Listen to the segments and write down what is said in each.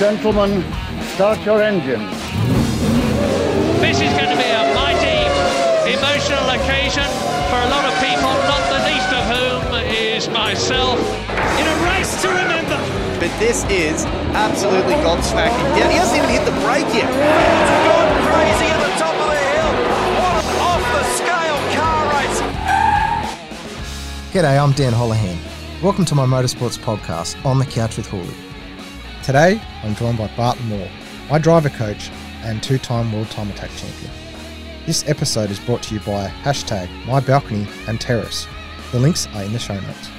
Gentlemen, start your engines. This is going to be a mighty emotional occasion for a lot of people, not the least of whom is myself. In a race to remember. But this is absolutely gobsmacking. Yeah, he hasn't even hit the brake yet. It's gone crazy at the top of the hill. What an off the scale car race. G'day, I'm Dan Holihan. Welcome to my motorsports podcast, On the Couch with Hooly. Today, I'm joined by Barton Mawer, my driver coach and two time World Time Attack champion. This episode is brought to you by hashtag My Balcony and Terrace. The links are in the show notes.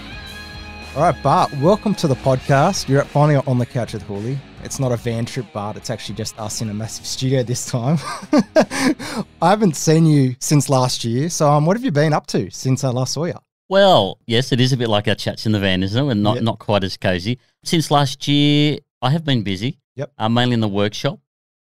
All right, Bart, welcome to the podcast. You're finally on the couch with Hooly. It's not a van trip, Bart. It's actually just us in a massive studio this time. I haven't seen you since last year. So, um, what have you been up to since I last saw you? Well, yes, it is a bit like our chats in the van, isn't it? And not, Yep. not quite as cozy. Since last year, I have been busy. Yep. Uh, mainly in the workshop.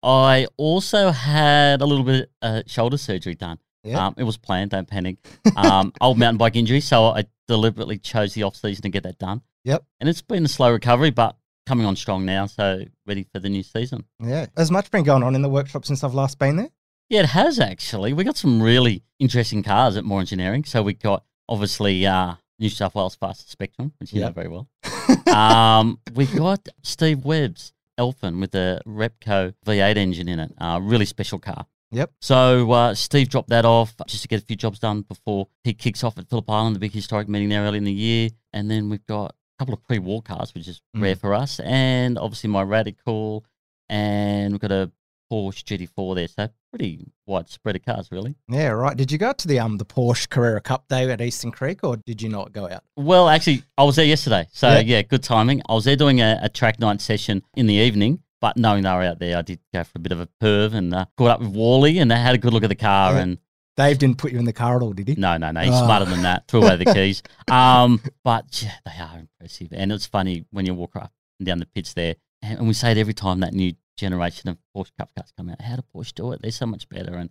I also had a little bit uh, shoulder surgery done. Yeah. Um, it was planned, don't panic. Um, old mountain bike injury, so I deliberately chose the off season to get that done. Yep. And it's been a slow recovery, but coming on strong now, so ready for the new season. Yeah. Has much been going on in the workshop since I've last been there? Yeah, it has actually. We got some really interesting cars at Mawer Engineering. So we got obviously uh, New South Wales Fastest Spectrum, which you Yeah. know very well. um, we got Steve Webb's Elfin with the Repco V8 engine in it. Uh, really special car. Yep. So uh, Steve dropped that off just to get a few jobs done before he kicks off at Phillip Island, the big historic meeting there early in the year. And then we've got a couple of pre-war cars, which is Mm. rare for us, and obviously my Radical, and we've got a Porsche GT4 there. So pretty widespread of cars, really. Yeah, right. Did you go out to the um the Porsche Carrera Cup day at Eastern Creek, or did you not go out? Well, actually, I was there yesterday. So, Yeah. yeah, good timing. I was there doing a, a track night session in the evening, but knowing they were out there, I did go for a bit of a perv and uh, caught up with Wally and I had a good look at the car. Yeah. And Dave didn't put you in the car at all, did he? no, no, no, he's Oh. smarter than that. Threw away the keys. Um, but yeah, they are impressive. And it's funny when you walk up and down the pits there, and, and we say it every time that new generation of Porsche Cup cars come out. How do Porsche do it? They're so much better. And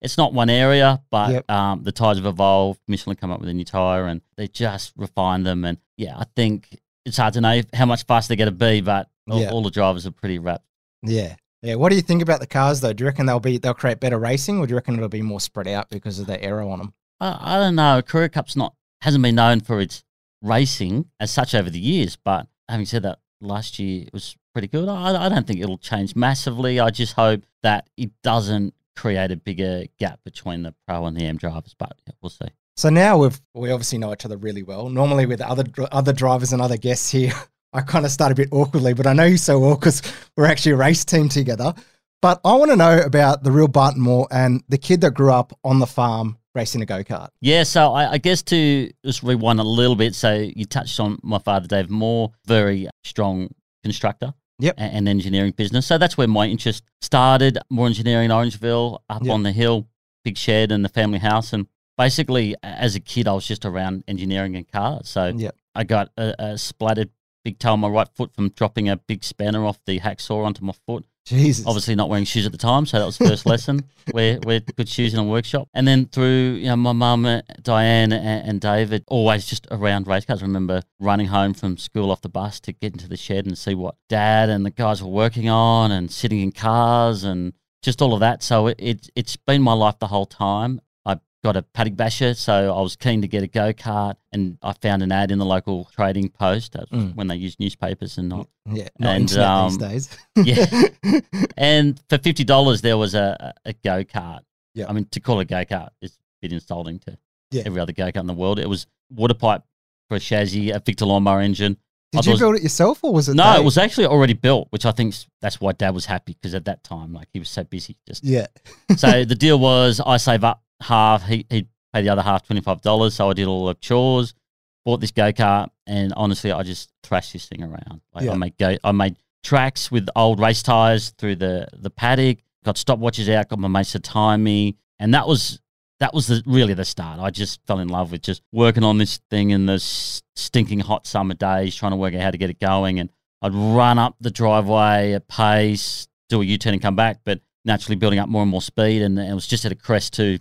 it's not one area, but Yep. um, the tires have evolved. Michelin come up with a new tire, and they just refine them. And yeah, I think it's hard to know how much faster they're going to be, but all, Yeah. all the drivers are pretty wrapped. Yeah. Yeah. What do you think about the cars though? Do you reckon they'll be they'll create better racing, or do you reckon it'll be more spread out because of the aero on them? I, I don't know. Carrera Cup's not hasn't been known for its racing as such over the years, but having said that, last year it was pretty good. I, I don't think it'll change massively. I just hope that it doesn't create a bigger gap between the pro and the M drivers, but yeah, we'll see. So now we've we obviously know each other really well. Normally with other other drivers and other guests here, I kind of start a bit awkwardly, but I know you so well because we're actually a race team together. But I want to know about the real Barton Mawer and the kid that grew up on the farm racing a go kart. Yeah, so I, I guess to just rewind a little bit, so you touched on my father, Dave Mawer, very strong constructor. Yep. And engineering business. So that's where my interest started. Mawer engineering, Orangeville, up Yep. on the hill, big shed and the family house. And basically, as a kid, I was just around engineering and cars. So Yep. I got a, a splattered big toe on my right foot from dropping a big spanner off the hacksaw onto my foot Jesus. obviously not wearing shoes at the time, so that was the first lesson. Wear wear good shoes in a workshop, and then through you know my mum, uh, Diane, and, and David, always just around race cars. I remember running home from school off the bus to get into the shed and see what Dad and the guys were working on, and sitting in cars and just all of that. So it, it it's been my life the whole time. Got a paddock basher, so I was keen to get a go kart, and I found an ad in the local trading post Mm. when they used newspapers and not yeah, not and, um, these days. yeah. And for fifty dollars, there was a, a go kart. Yeah. I mean, to call it a go kart is a bit insulting to Yeah. every other go kart in the world. It was water pipe for a chassis, a Victor lawnmower engine. Did you build it yourself or was it? No, it was actually already built, which I think that's why Dad was happy because at that time, like he was so busy. Just Yeah. so the deal was, I save up half, he he'd pay the other half, twenty five dollars. So I did all the chores, bought this go kart, and honestly, I just thrashed this thing around. Like Yeah. I made go, I made tracks with old race tires through the the paddock. Got stopwatches out, got my mates to time me, and that was that was the, really the start. I just fell in love with just working on this thing in the stinking hot summer days, trying to work out how to get it going. And I'd run up the driveway at pace, do a U turn and come back, but naturally building up more and more speed. And it was just at a crest too.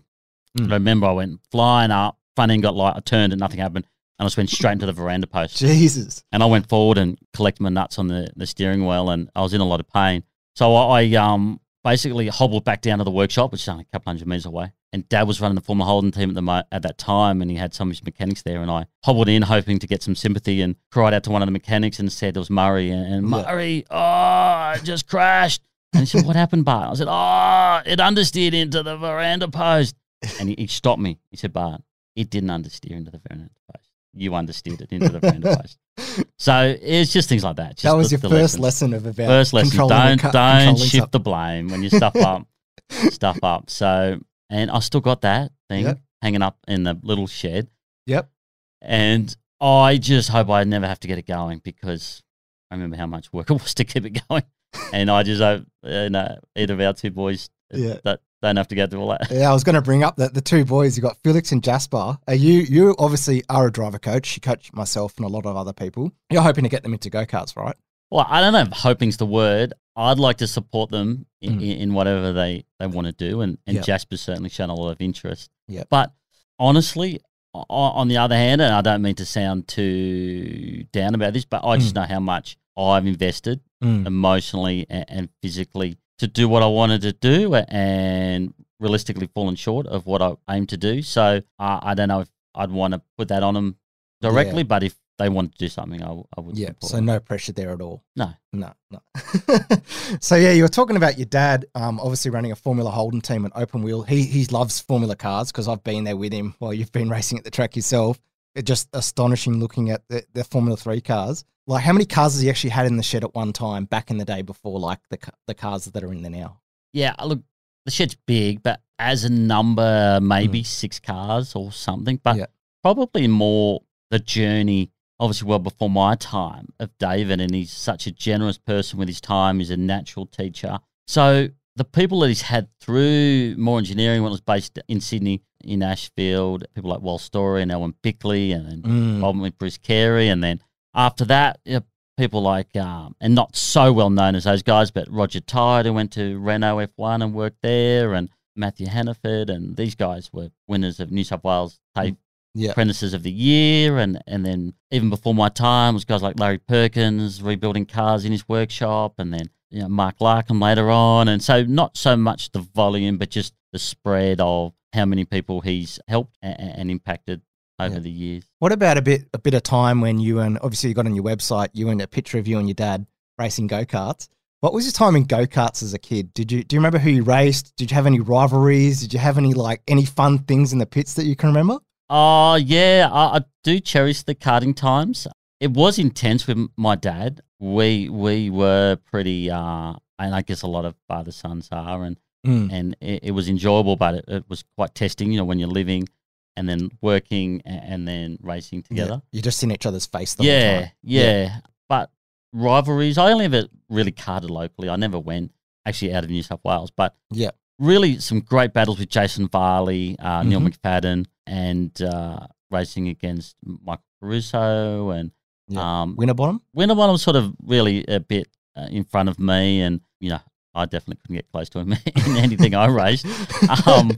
Mm. I remember I went flying up, front end got light, I turned and nothing happened. and I just went straight into the veranda post. Jesus. And I went forward and collected my nuts on the, the steering wheel, and I was in a lot of pain. So I, I um basically hobbled back down to the workshop, which is only a couple hundred meters away. And Dad was running the Formula Holden team at the mo- at that time, and he had some of his mechanics there. And I hobbled in, hoping to get some sympathy, and cried out to one of the mechanics and said it was Murray. And, and Murray, ah, oh, I just crashed. And he said, "What happened, Bart?" I said, "Oh, it understeered into the veranda post." And he, he stopped me. He said, "Bart, it didn't understeer into the veranda post. You understeered it into the veranda post." So it's just things like that. Just that was the- your the first lessons. lesson of about First lesson: don't don't shift the blame when you stuff up, stuff up. So, and I still got that thing Yep. hanging up in the little shed, Yep. and I just hope I never have to get it going because I remember how much work it was to keep it going, and I just hope you know either of our two boys uh, Yeah. that don't have to go through all that. Yeah, I was going to bring up that the two boys you got Felix and Jasper. Are you you obviously are a driver coach. You coach myself and a lot of other people. You're hoping to get them into go karts, right? Well, I don't know if hoping's the word. I'd like to support them in, Mm. in, whatever they, they want to do, and, and Yep. Jasper's certainly shown a lot of interest. Yep. But honestly, on the other hand, and I don't mean to sound too down about this, but I just know how much I've invested Mm. emotionally and, and physically to do what I wanted to do, and realistically fallen short of what I aim to do. So uh, I don't know if I'd want to put that on them directly, but if they want to do something, I, w- I would. Yeah. support So no pressure there at all. No. No, no. so yeah, you were talking about your dad, um, obviously running a Formula Holden team and open wheel. He he loves Formula cars because I've been there with him while you've been racing at the track yourself. It's just astonishing looking at the, the Formula Three cars. Like how many cars has he actually had in the shed at one time back in the day before like the the cars that are in there now? Yeah, look, the shed's big, but as a number, maybe six cars or something. But Mm. Yeah. probably more the journey, obviously, well before my time of David. And he's such a generous person with his time. He's a natural teacher. So the people that he's had through Mawer engineering when it was based in Sydney, in Ashfield, people like Wal Story and Elwyn Bickley and, and Mm. ultimately Bruce Carey. And then after that, you know, people like, um, and not so well known as those guys, but Roger Tide, who went to Renault F1 and worked there, and Matthew Hannaford. And these guys were winners of New South Wales TAFE Yeah. apprentices of the year. And, and then even before my time was guys like Larry Perkins rebuilding cars in his workshop. And then, you know, Mark Larkham later on. And so not so much the volume, but just the spread of how many people he's helped and, and impacted over Yeah. the years. What about a bit a bit of time when you and obviously you got on your website you and a picture of you and your dad racing go karts? What was your time in go karts as a kid? Did you do you remember who you raced? Did you have any rivalries? Did you have any like any fun things in the pits that you can remember? Oh yeah, I, I do cherish the karting times. It was intense with my dad. We we were pretty, uh, and I guess a lot of father sons are, and Mm. and it, it was enjoyable, but it, it was quite testing. You know, when you're living and then working and, and then racing together. You're just in each other's face the whole Yeah, time. yeah, But rivalries, I only ever really karted locally. I never went actually out of New South Wales, but Yeah. Really some great battles with Jason Varley, uh, Neil Mhm. McFadden, and uh, racing against Michael Caruso and Yeah. um, Winterbottom? Winterbottom was sort of really a bit uh, in front of me, and you know I definitely couldn't get close to him in anything I raced. Um,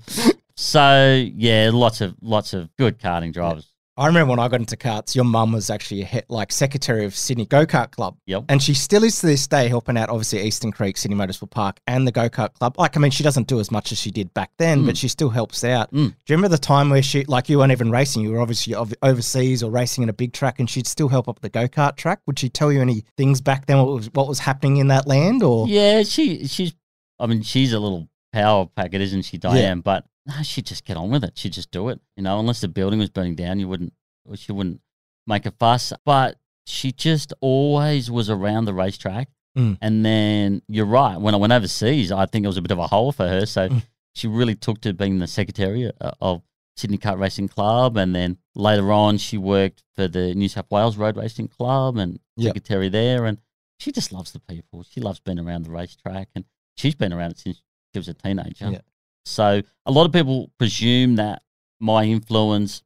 so yeah, lots of lots of good karting drivers. I remember when I got into karts, your mum was actually a he- like secretary of Sydney Go Kart Club. Yep. And she still is to this day helping out, obviously, Eastern Creek, Sydney Motorsport Park, and the Go Kart Club. Like, I mean, she doesn't do as much as she did back then, but she still helps out. Mm. Do you remember the time where she, like, you weren't even racing? You were obviously ov- overseas or racing in a big track, and she'd still help up the go kart track? Would she tell you any things back then? What was what was happening in that land? Or Yeah, she she's. I mean, she's a little power packet, isn't she, Diane? But no, she'd just get on with it. She'd just do it. You know, unless the building was burning down, you wouldn't. She wouldn't make a fuss. But she just always was around the racetrack. Mm. And then you're right. When I went overseas, I think it was a bit of a hole for her. So Mm. she really took to being the secretary uh, of Sydney Kart Racing Club, and then later on, she worked for the New South Wales Road Racing Club and Yep. secretary there. And she just loves the people. She loves being around the racetrack, and she's been around it since she was a teenager. Yeah. So a lot of people presume that my influence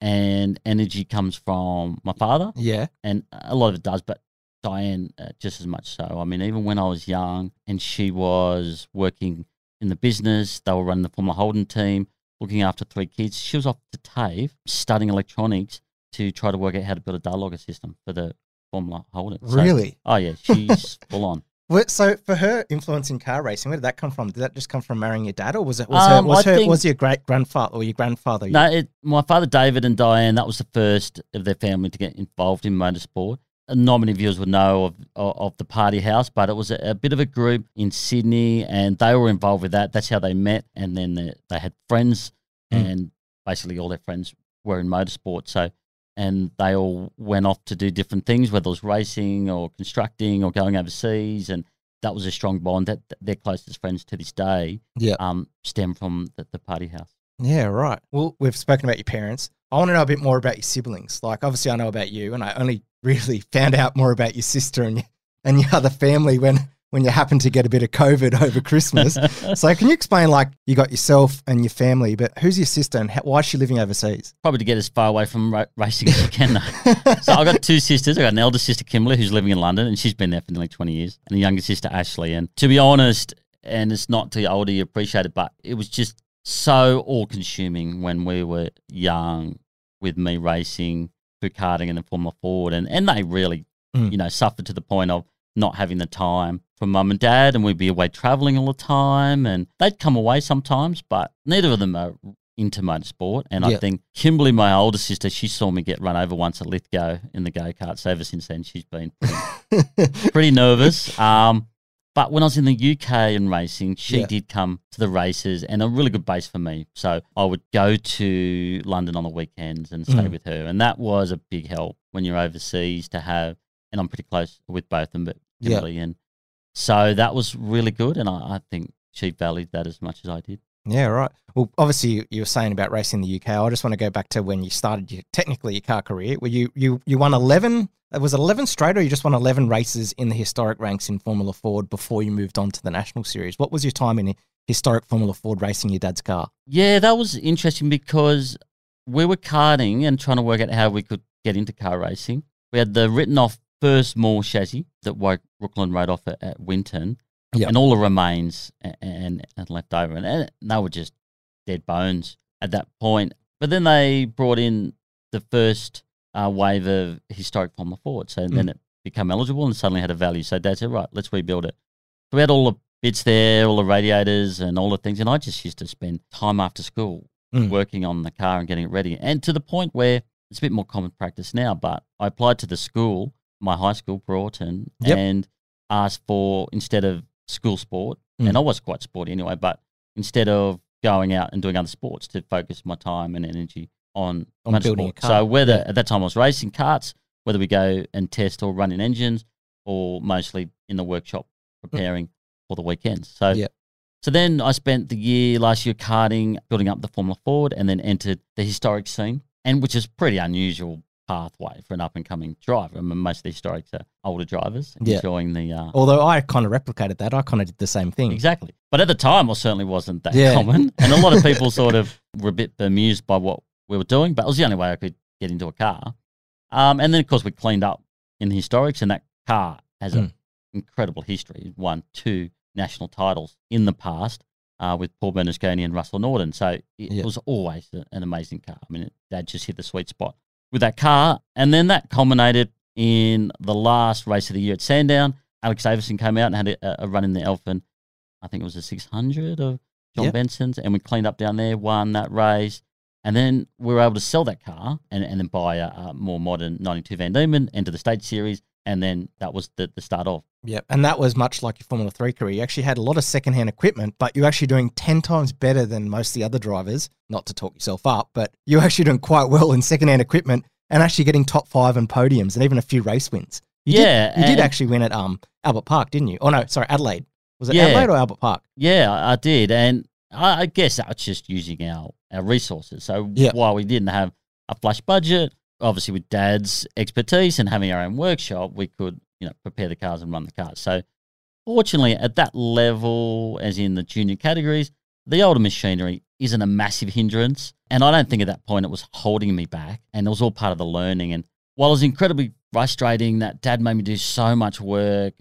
and energy comes from my father, yeah, and a lot of it does, but Diane uh, just as much so. I mean, even when I was young and she was working in the business, they were running the Formula Holden team, looking after three kids. She was off to TAFE studying electronics to try to work out how to build a dialogue system for the Formula Holden. So- Really? oh yeah, she's full on. So for her influence in car racing, where did that come from? Did that just come from marrying your dad, or was it was Um, her was I her think- was your great grandfather or your grandfather? No, it, my father David and Diane, that was the first of their family to get involved in motorsport. Not many viewers would know of, of, of the party house, but it was a, a bit of a group in Sydney and they were involved with that. That's how they met. And then they, they had friends Mm. and basically all their friends were in motorsport. So, and they all went off to do different things, whether it was racing or constructing or going overseas. And that was a strong bond that their closest friends to this day Yeah. um, stem from the, the party house. Yeah, right. Well, we've spoken about your parents. I want to know a bit more about your siblings. Like, obviously, I know about you, and I only really found out more about your sister and and your other family when when you happen to get a bit of COVID over Christmas. so, can you explain, like, you got yourself and your family, but who's your sister and how, why is she living overseas? probably to get as far away from ra- racing as you can. Though. so I've got two sisters. I've got an elder sister, Kimberly, who's living in London, and she's been there for nearly 20 years, and a younger sister, Ashley. And to be honest, and it's not till you're older you appreciate it, but it was just so all consuming when we were young with me racing karting and then Formula Ford. And, and they really, Mm. you know, suffered to the point of not having the time for mum and dad, and we'd be away traveling all the time. And they'd come away sometimes, but neither of them are into motorsport. And I think Kimberly, my older sister, she saw me get run over once at Lithgow in the go kart. So ever since then, she's been pretty, pretty nervous. Um, but when I was in the UK and racing, she Yeah. did come to the races and a really good base for me. So I would go to London on the weekends and stay Mm. with her. And that was a big help when you're overseas to have, and I'm pretty close with both of them, but Yeah. Kimberly. And so that was really good. And I, I think she valued that as much as I did. Yeah, right. Well, obviously, you, you were saying about racing in the UK. I just want to go back to when you started your technically your car career. Where you you you won eleven. It Was eleven straight, or you just won eleven races in the historic ranks in Formula Ford before you moved on to the national series? What was your time in historic Formula Ford racing your dad's car? Yeah, that was interesting because we were karting and trying to work out how we could get into car racing. We had the written off first Mawer chassis that Woke Brooklyn right off at, at Winton, Yeah. and all the remains and, and, and left over, and, and they were just dead bones at that point. But then they brought in the first uh, wave of historic Formula Ford, so then it became eligible and suddenly had a value. So Dad said, "Right, let's rebuild it." So we had all the bits there, all the radiators and all the things, and I just used to spend time after school Mm. working on the car and getting it ready. And to the point where it's a bit more common practice now, but I applied to the school, my high school, Broughton, Yep. and asked for instead of school sport, Mm. and I was quite sporty anyway, but instead of going out and doing other sports to focus my time and energy on, On building a motorsport. car. So whether Yeah. at that time I was racing karts, whether we go and test or run in engines, or mostly in the workshop preparing for the weekends. So Yep. so then I spent the year last year karting, building up the Formula Ford, and then entered the historic scene, and which is pretty unusual pathway for an up and coming driver. I mean, most of the historics are older drivers Yeah. enjoying the uh, Although I kind of replicated that, I kind of did the same thing. exactly. But at the time, it certainly wasn't that Yeah. common, and a lot of people sort of were a bit bemused by what we were doing. But it was the only way I could get into a car. Um, and then of course we cleaned up in the historics, and that car has Mm. an incredible history. It won two national titles in the past uh, with Paul Bernasconi and Russell Norton. So it Yeah. was always a- an amazing car. I mean, it, Dad just hit the sweet spot with that car, and then that culminated in the last race of the year at Sandown. Alex Davison came out and had a, a run in the Elfin. I think it was a 600 of John Yep. Benson's, and we cleaned up down there, won that race. And then we were able to sell that car and, and then buy a, a more modern 92 Van Diemen, enter the state series, and then that was the, the start of. Yep. And that was much like your Formula 3 career. You actually had a lot of secondhand equipment, but you're actually doing 10 times better than most of the other drivers. Not to talk yourself up, but you're actually doing quite well in secondhand equipment and actually getting top five and podiums and even a few race wins. You Yeah, Did, you did actually win at um Albert Park, didn't you? Oh, no, sorry, Adelaide. Was it Yeah. Adelaide or Albert Park? Yeah, I, did. And I, I guess that was just using our, our resources. So Yeah. while we didn't have a flush budget, obviously with dad's expertise and having our own workshop, we could, you know, prepare the cars and run the cars. So fortunately at that level, as in the junior categories, the older machinery isn't a massive hindrance. And I don't think at that point it was holding me back. And it was all part of the learning. And while it was incredibly frustrating that dad made me do so much work,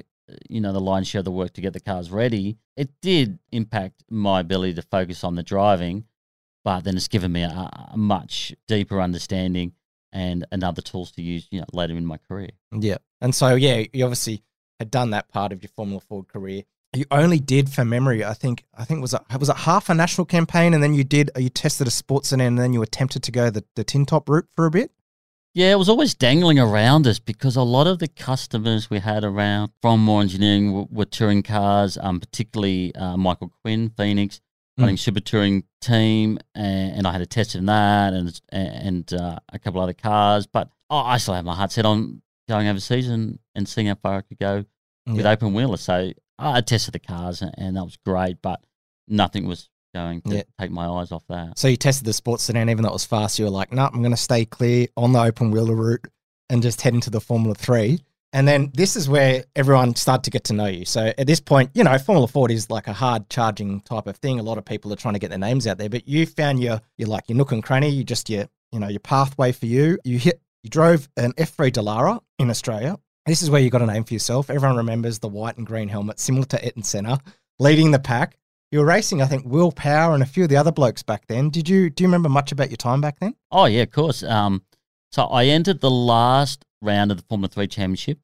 you know, the lion's share of the work to get the cars ready, it did impact my ability to focus on the driving. But then it's given me a, a much deeper understanding and and other tools to use, you know, later in my career. Yeah. And so, yeah, you obviously had done that part of your Formula Ford career. You only did, for memory, I think, I think was it was it half a national campaign, and then you did you tested a sports and then you attempted to go the the tin top route for a bit. Yeah, it was always dangling around us because a lot of the customers we had around from Mawer Engineering were, were touring cars, um, particularly uh, Michael Quinn, Phoenix, running Super Touring team, and, and I had a test in that and and uh, a couple other cars. But oh, I still had my heart set on going overseas and, and seeing how far I could go with open wheeler. So I tested the cars, and, and that was great, but nothing was going to Yeah. take my eyes off that. So you tested the sports sedan, even though it was fast. You were like, "No, I'm going to stay clear on the open wheeler route and just head into the Formula Three. And then this is where everyone started to get to know you. So at this point, you know, Formula Ford is like a hard charging type of thing. A lot of people are trying to get their names out there, but you found your, your like your nook and cranny. You just your, you know, your pathway for you. You hit, you drove an F3 Dallara in Australia. This is where you got a name for yourself. Everyone remembers the white and green helmet, similar to Ayrton Senna, leading the pack. You were racing, I think, Will Power and a few of the other blokes back then. Did you do you remember much about your time back then? Oh yeah, of course. Um, so I entered the last round of the Formula Three Championship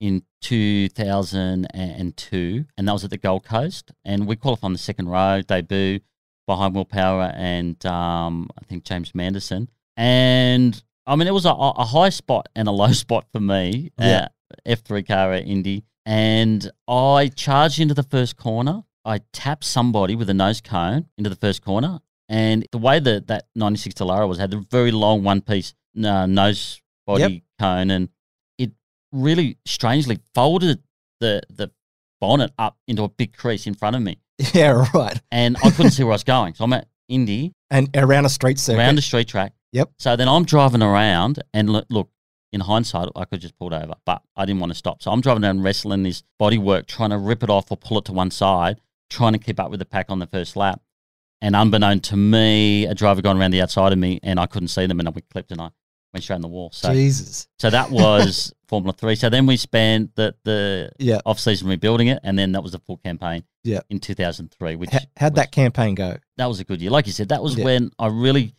in 2002, and that was at the Gold Coast. And we qualified on the second row debut behind Will Power and um, I think James Manderson. And I mean, it was a, a high spot and a low spot for me. Yeah. Uh, F3 car at Indy, and I charged into the first corner. I tapped somebody with a nose cone into the first corner, and the way that that 96 Dallara was had a very long one piece uh, nose body cone, and it really strangely folded the the bonnet up into a big crease in front of me, Yeah, right. and I couldn't see where I was going. So I'm at Indy And around a street circuit. around a street track. Yep. So then I'm driving around, and look, look, in hindsight, I could just pulled over, but I didn't want to stop. So I'm driving down wrestling this bodywork, trying to rip it off or pull it to one side, trying to keep up with the pack on the first lap. And unbeknown to me, a driver gone around the outside of me, and I couldn't see them, and I clipped, and I went straight in the wall. So, Jesus. so that was Formula Three. So then we spent the the Yeah. off season rebuilding it, and then that was the full campaign. Yeah. In 2003, which How, how'd was- that campaign go? that was a good year. Like you said, that was Yeah. when I really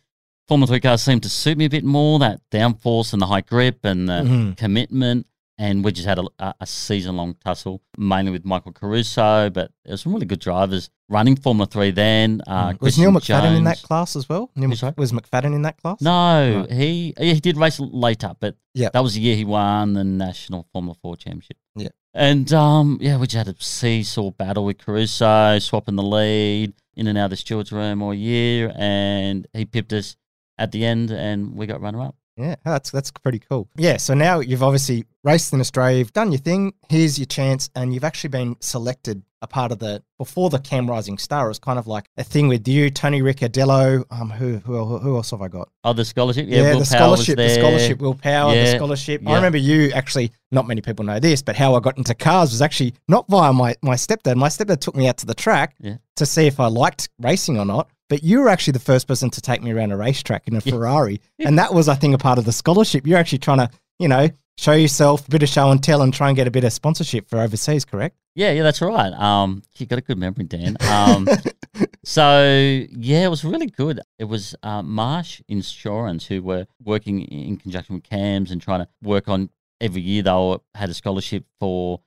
Formula Three cars seemed to suit me a bit more. That downforce and the high grip and the Mhm. commitment. And we just had a, a, season long tussle, mainly with Michael Caruso. But there were some really good drivers running Formula Three then. Uh, Mm. was Neil McFadden in that class as well? Neil was McFadden in that class? No, Right. he he did race later, but Yeah. that was the year he won the national Formula Four championship. Yeah. and um, yeah, we just had a seesaw battle with Caruso, swapping the lead in and out of the stewards' room all year, and he pipped us at the end, and we got runner up. Yeah, that's that's pretty cool. Yeah, so now you've obviously raced in Australia, you've done your thing. Here's your chance, and you've actually been selected a part of the before the Cam Rising Star. It was kind of like a thing with you, Tony Riccardello. Um, who who who else have I got? Oh, the scholarship, yeah, Will the Power was scholarship, the scholarship, Will Power, the Yeah, scholarship. I remember you actually. Not many people know this, but how I got into cars was actually not via my my stepdad. My stepdad took me out to the track Yeah. to see if I liked racing or not. But you were actually the first person to take me around a racetrack in a Ferrari, and that was, I think, a part of the scholarship. You're actually trying to, you know, show yourself a bit of show and tell, and try and get a bit of sponsorship for overseas. Correct? Yeah, yeah, that's right. Um, you got a good memory, Dan. Um, so yeah, it was really good. It was uh, Marsh Insurance who were working in conjunction with CAMS and trying to work on every year. They were, had a scholarship for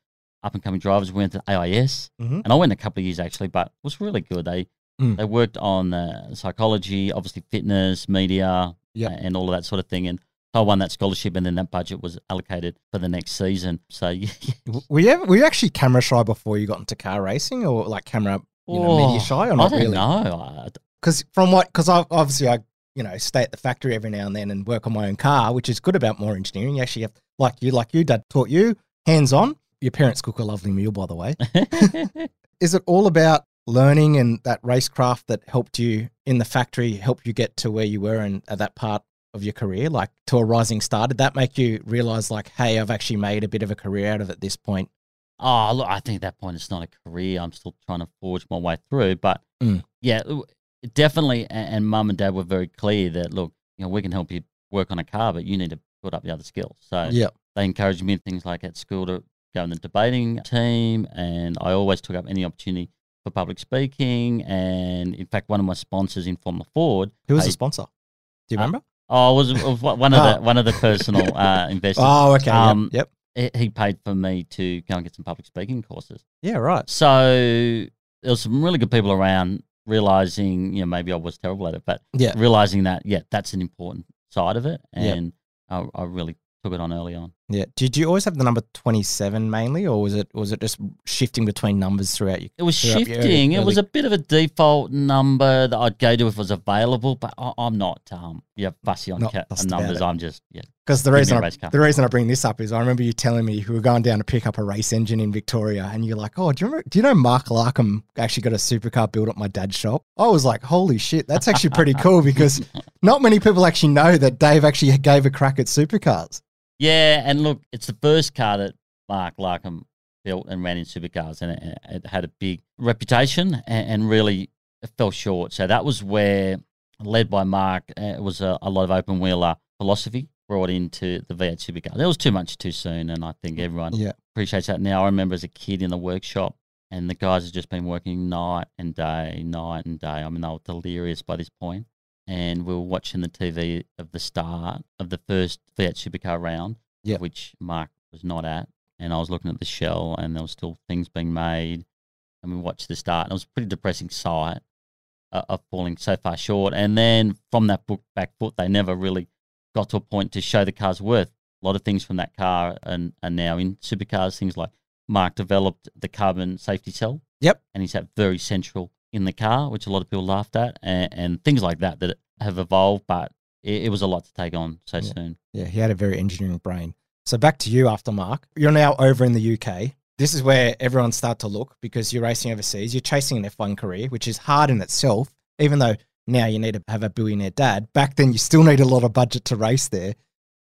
up and coming drivers. We went to AIS, Mhm. and I went a couple of years actually, but it was really good. They Mm. they worked on uh, psychology, obviously fitness, media, Yeah. and all of that sort of thing. And so I won that scholarship, and then that budget was allocated for the next season. So yeah, Were you ever, were you actually camera shy before you got into car racing, or like camera you know, media Oh, shy, or not I don't really? No, because from what because I obviously I you know stay at the factory every now and then and work on my own car, which is good about Mawer engineering. You actually have like you like you dad taught you hands on. Your parents cook a lovely meal, by the way. is it all about learning and that racecraft that helped you in the factory, helped you get to where you were and at that part of your career, like to a rising star? Did that make you realize like, hey, I've actually made a bit of a career out of it at this point? Oh, look, I think at that point it's not a career. I'm still trying to forge my way through. But Mm. yeah, definitely. a- And mum and dad were very clear that, look, you know, we can help you work on a car, but you need to put up the other skills. So Yeah. they encouraged me in things like at school to go in the debating team. And I always took up any opportunity for public speaking. And in fact, one of my sponsors in Formula Ford, Who was the sponsor? Do you Uh, remember? Oh, it was, was one of Oh. the one of the personal uh, investors. Oh, okay. Um, yep. yep. he- paid for me to go and get some public speaking courses. Yeah, right. So there was some really good people around realizing, you know, maybe I was terrible at it, but Yeah. realizing that, yeah, that's an important side of it. And I, I really took it on early on. Yeah. Did you always have the number 27 mainly, or was it was it just shifting between numbers throughout you? It was your early- shifting. It was a bit of a default number that I'd go to if it was available, but I, I'm not, um, yeah, fussy on ca- numbers. I'm just, yeah. Because the reason I, the reason I bring this up is I remember you telling me you were going down to pick up a race engine in Victoria, and you're like, "Oh, do you remember? Do you know Mark Larkham actually got a supercar built at my dad's shop?" I was like, "Holy shit, that's actually pretty cool!" Because not many people actually know that Dave actually gave a crack at supercars. Yeah, and look, it's the first car that Mark Larkham built and ran in supercars, and it, it had a big reputation and, and really it fell short. So that was where, led by Mark, uh, it was a, a lot of open wheeler philosophy brought into the V8 supercar. There was too much too soon, and I think everyone Yeah. appreciates that now. I remember as a kid in the workshop, and the guys have just been working night and day, night and day. I mean, they were delirious by this point. And we were watching the TV of the start of the first Fiat supercar round, Yep. which Mark was not at. And I was looking at the shell, and there was still things being made. And we watched the start, and it was a pretty depressing sight uh, of falling so far short. And then from that book back foot, they never really got to a point to show the car's worth. A lot of things from that car and are now in supercars. Things like Mark developed the carbon safety cell. Yep. And he's that very central in the car, which a lot of people laughed at, and, and things like that that have evolved. But it, it was a lot to take on so Yeah. soon. Yeah, he had a very engineering brain. So back to you after Mark. You're now over in the UK. This is where everyone start to look because you're racing overseas. You're chasing an F1 career, which is hard in itself. Even though now you need to have a billionaire dad, back then you still need a lot of budget to race there.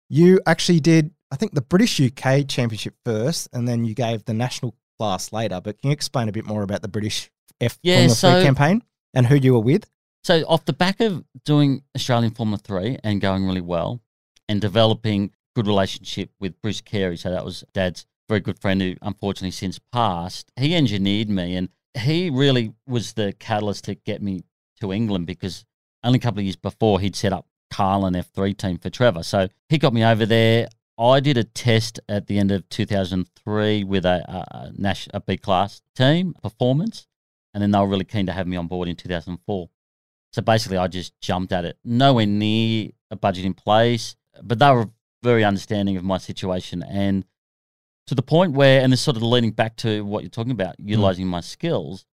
You actually did, I think, the British UK Championship first, and then you gave the national class later. But can you explain a bit more about the British F Yeah, Formula so- 3 campaign and who you were with? So off the back of doing Australian Formula Three and going really well, and developing good relationship with Bruce Carey, so that was Dad's very good friend who unfortunately since passed. He engineered me, and he really was the catalyst to get me to England because only a couple of years before he'd set up Carlin F3 team for Trevor. So he got me over there. I did a test at the end of 2003 with a, a, a, Nash, a B class team performance, and then they were really keen to have me on board in 2004. So basically, I just jumped at it. Nowhere near a budget in place, but they were very understanding of my situation and to the point where, and this sort of leading back to what you're talking about, hmm. utilizing my skills.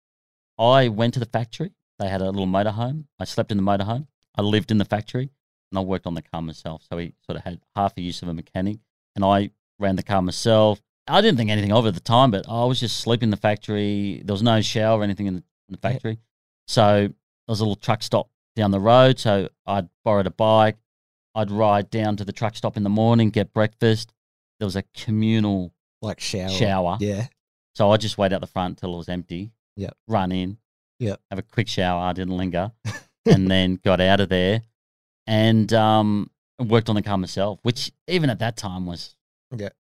I went to the factory. They had a little motorhome. I slept in the motorhome. I lived in the factory, and I worked on the car myself. So we sort of had half a use of a mechanic, and I ran the car myself. I didn't think anything of it at the time, but I was just sleeping in the factory. There was no shower or anything in the, in the Yeah. factory. So there was a little truck stop down the road. So I'd borrowed a bike. I'd ride down to the truck stop in the morning, get breakfast. There was a communal Like shower. shower. Yeah. So I just wait out the front till it was empty. Yeah. Run in. Yeah. Have a quick shower. I didn't linger, and then got out of there, and um, worked on the car myself. Which even at that time was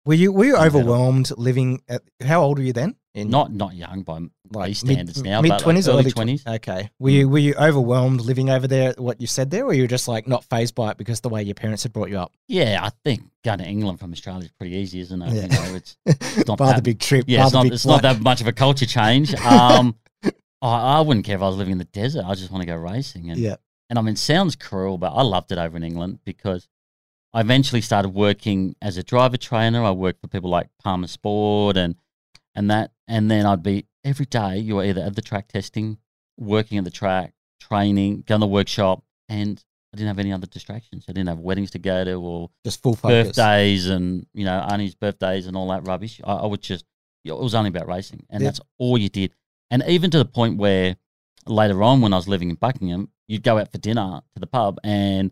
Were you were you Unbeatable. overwhelmed living at how old were you then? In not not young by like these standards now, mid twenties, like early early twenties. twenties. Okay. Were you were you overwhelmed living over there? What you said there, or you were just like not phased by it because the way your parents had brought you up? Yeah, I think going to England from Australia is pretty easy, isn't it? Yeah. You know, it's not Bar the that- big trip. yeah, it's not it's not that much of a culture change. Um, I, I wouldn't care if I was living in the desert. I just want to go racing. And Yeah. and I mean, it sounds cruel, but I loved it over in England because I eventually started working as a driver trainer. I worked for people like Palmer Sport and and that, and then I'd be every day. You were either at the track testing, working at the track, training, going to the workshop, and I didn't have any other distractions. I didn't have weddings to go to or Just full focus. birthdays and you know Arnie's birthdays and all that rubbish. I, I would just it was only about racing, and Yeah. that's all you did. And even to the point where later on, when I was living in Buckingham, you'd go out for dinner to the pub, and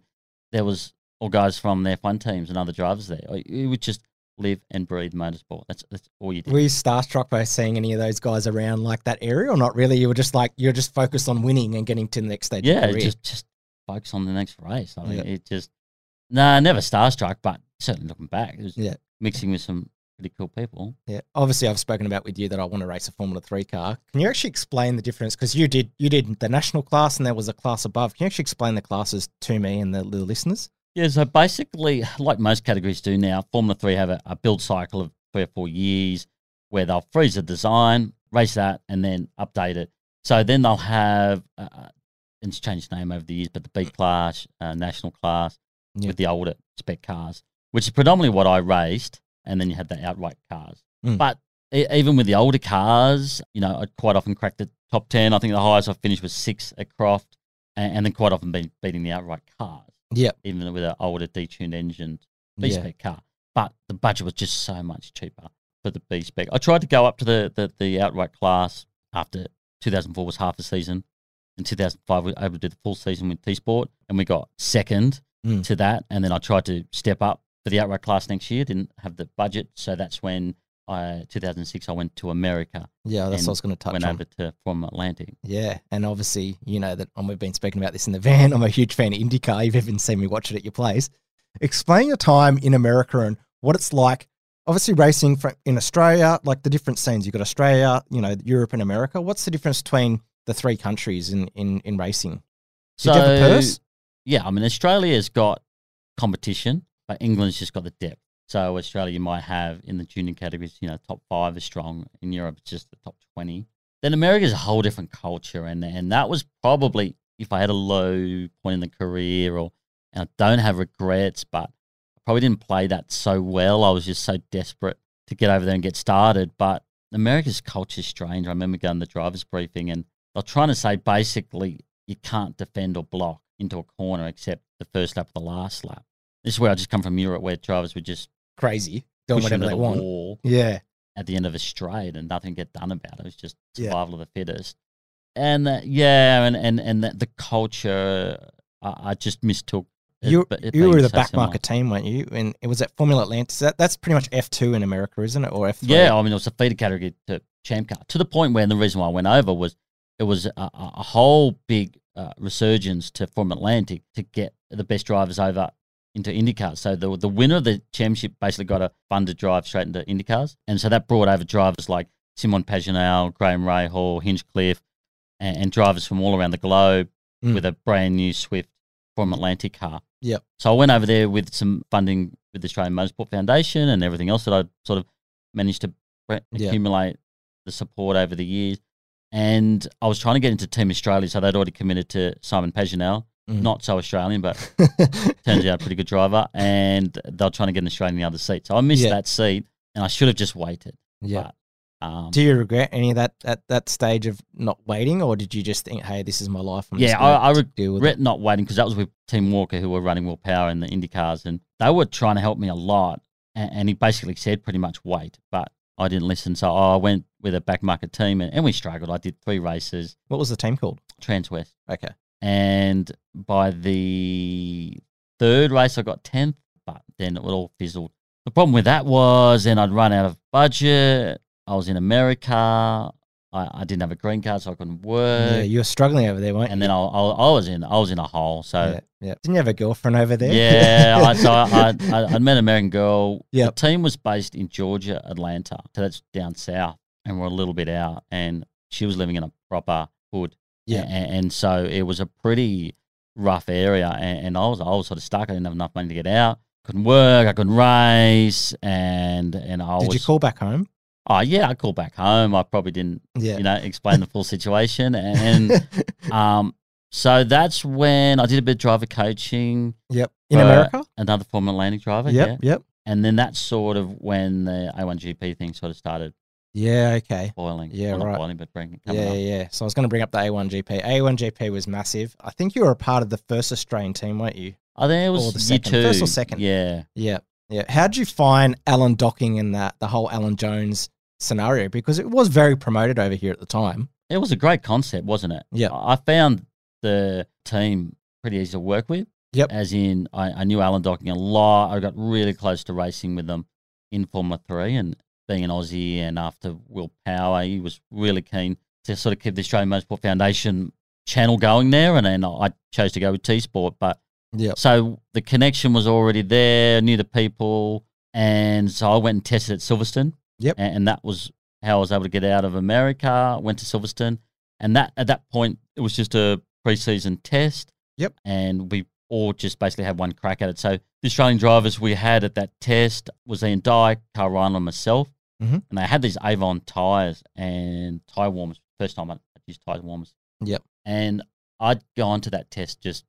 there was all guys from their fun teams and other drivers there. You would just live and breathe motorsport. That's that's all you did. Were you starstruck by seeing any of those guys around like that area, or not really? You were just like you're just focused on winning and getting to the next stage. yeah, just just focus on the next race. I mean, Yeah. it just nah, never starstruck, but certainly looking back, it was Yeah. mixing with some pretty cool people. Yeah, obviously I've spoken about with you that I want to race a Formula Three car. Can you actually explain the difference? Because you did you did the national class and there was a class above. Can you actually explain the classes to me and the, the listeners? Yeah, so basically, like most categories do now, Formula 3 have a, a build cycle of three or four years where they'll freeze the design, race that, and then update it. So then they'll have, uh, uh, it's changed name over the years, but the B class, uh, national class, Yeah. with the older spec cars, which is predominantly what I raced. And then you had the outright cars. Mm. But e- even with the older cars, you know, I'd quite often cracked the top 10. I think the highest I finished was six at Croft, and, and then quite often been beating the outright cars Yep. even with an older detuned engine B Yeah. spec car. But the budget was just so much cheaper for the B spec. I tried to go up to the, the, the outright class after 2004 was half a season. In 2005, we were able to do the full season with T Sport, and we got second Mm. to that. And then I tried to step up for the outright class next year. Didn't have the budget, so that's when I 2006 I went to America. Yeah, that's what I was going to touch on. went on. over to from Atlantic. Yeah, and obviously, you know that and we've been speaking about this in the van. I'm a huge fan of IndyCar. You've even seen me watch it at your place. Explain your time in America and what it's like. Obviously, racing in Australia, like the different scenes. You've got Australia, you know, Europe and America. What's the difference between the three countries in in, in racing? Did you have a purse? Yeah, I mean Australia's got competition, but England's just got the depth. So Australia might have in the junior categories, you know, top five is strong. In Europe, it's just the top twenty. Then America's a whole different culture, and and that was probably if I had a low point in the career, or and I don't have regrets, but I probably didn't play that so well. I was just so desperate to get over there and get started. But America's culture is strange. I remember going to the drivers' briefing, and they're trying to say basically you can't defend or block into a corner except the first lap or the last lap. This is where I just come from Europe, where drivers would just Crazy, doing push whatever they the want. wall Yeah, at the end of a straight and nothing get done about it. It was just Yeah. survival of the fittest. And uh, yeah, and and and the, the culture, I, I just mistook. it, you it you were the so back similar. market team, weren't you? And it was at Formula Atlantic. That, that's pretty much F two in America, isn't it? Or F three? Yeah, I mean, it was a feeder category to Champ Car to the point where the reason why I went over was it was a, a a whole big uh, resurgence to Form Atlantic to get the best drivers over into IndyCars. So the the winner of the championship basically got a funded drive straight into IndyCars, and so that brought over drivers like Simon Pagenaud, Graham Rahal, Hinchcliffe, and, and drivers from all around the globe Mm. with a brand new Swift from Atlantic car. Yep. So I went over there with some funding with the Australian Motorsport Foundation and everything else that I sort of managed to accumulate the support over the years. And I was trying to get into Team Australia, so they'd already committed to Simon Pagenaud, Mm. not so Australian, but turns out a pretty good driver. And they're trying to get an Australian in the other seat. So I missed Yeah. that seat, and I should have just waited. yeah. But, um, Do you regret any of that at that stage of not waiting, or did you just think, "Hey, this is my life"? I'm Yeah, just gonna I- I deal with regret not waiting because that was with Team Walker, who were running Will Power in the Indy cars, and they were trying to help me a lot. And, and he basically said pretty much wait, but I didn't listen. So I went with a back market team, and, and we struggled. I did three races, What was the team called? Transwest, Okay. And by the third race, I got tenth, but then it all fizzled. The problem with that was then I'd run out of budget. I was in America. I, I didn't have a green card, so I couldn't work. yeah, you were struggling over there, weren't and you? then I, I, I was in I was in a hole. So yeah, yeah. Didn't you have a girlfriend over there? yeah, I, so I, I, I met an American girl. Yep. The team was based in Georgia, Atlanta. So that's down south, and we're a little bit out. And she was living in a proper hood. Yeah. A- And, so it was a pretty rough area. And, and I was I was sort of stuck. I didn't have enough money to get out. Couldn't work. I couldn't race. And and I Did was. you call back home? Oh yeah, I called back home. I probably didn't Yeah. you know explain the full situation. And um, so that's when I did a bit of driver coaching. yep. In America? Another former Atlantic driver. Yep. Yeah. Yep. And then that's sort of when the A1GP thing sort of started Yeah. Okay. boiling. Yeah, Well, not right. boiling, but coming Yeah, up. yeah. So I was going to bring up the A1GP. A1GP was massive. I think you were a part of the first Australian team, weren't you? I think it Or was the year second. two. First or second? Yeah. Yeah. Yeah. How did you find Alan Docking and that the whole Alan Jones scenario? Because it was very promoted over here at the time. It was a great concept, wasn't it? Yeah. I I found the team pretty easy to work with. Yep. As in, I, I knew Alan Docking a lot. I got really close to racing with them in Formula 3 and being an Aussie and after Will Power, he was really keen to sort of keep the Australian Motorsport Foundation channel going there. And then I chose to go with T Sport. But Yeah. so the connection was already there, knew the people. And so I went and tested at Silverstone. Yep. A- And, that was how I was able to get out of America. Went to Silverstone. And that at that point, it was just a preseason test. Yep. And we all just basically had one crack at it. So the Australian drivers we had at that test was Ian Dyk, Carl Ryan, and myself, Mhm. and they had these Avon tires and tire warmers. First time I used tire warmers. Yep. And I'd gone to that test just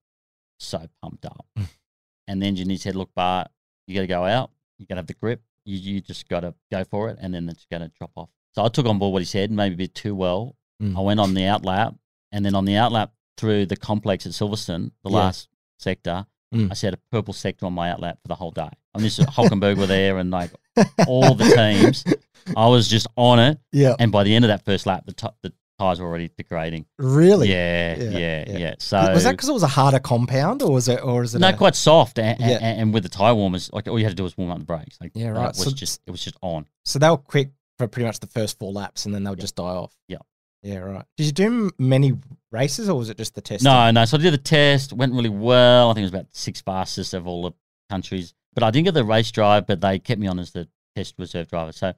so pumped up. and the engineer said, Look, Bart, you got to go out. You got to have the grip. You, you just got to go for it. And then it's going to drop off. So I took on board what he said, maybe a bit too well. Mm. I went on the outlap. And then on the outlap through the complex at Silverstone, the Yeah. last sector, Mm. I set a purple sector on my outlap for the whole day. I mean, this Hulkenberg were there and like all the teams. I was just on it. Yeah. And by the end of that first lap, the, t- the tires were already degrading. Really? Yeah, Yeah, yeah, yeah. yeah, So was that because it was a harder compound, or was it, or is it? no, a- quite soft, and, Yeah. and, and with the tire warmers, like all you had to do was warm up the brakes. Like Yeah, right. Was So- just it was just on. So they were quick for pretty much the first four laps, and then they'll just die off. Yeah. Yeah, right. Did you do many races, or was it just the test? No, no. So I did the test, went really well. I think it was about six fastest of all the countries. But I didn't get the race drive, but they kept me on as the test reserve driver. So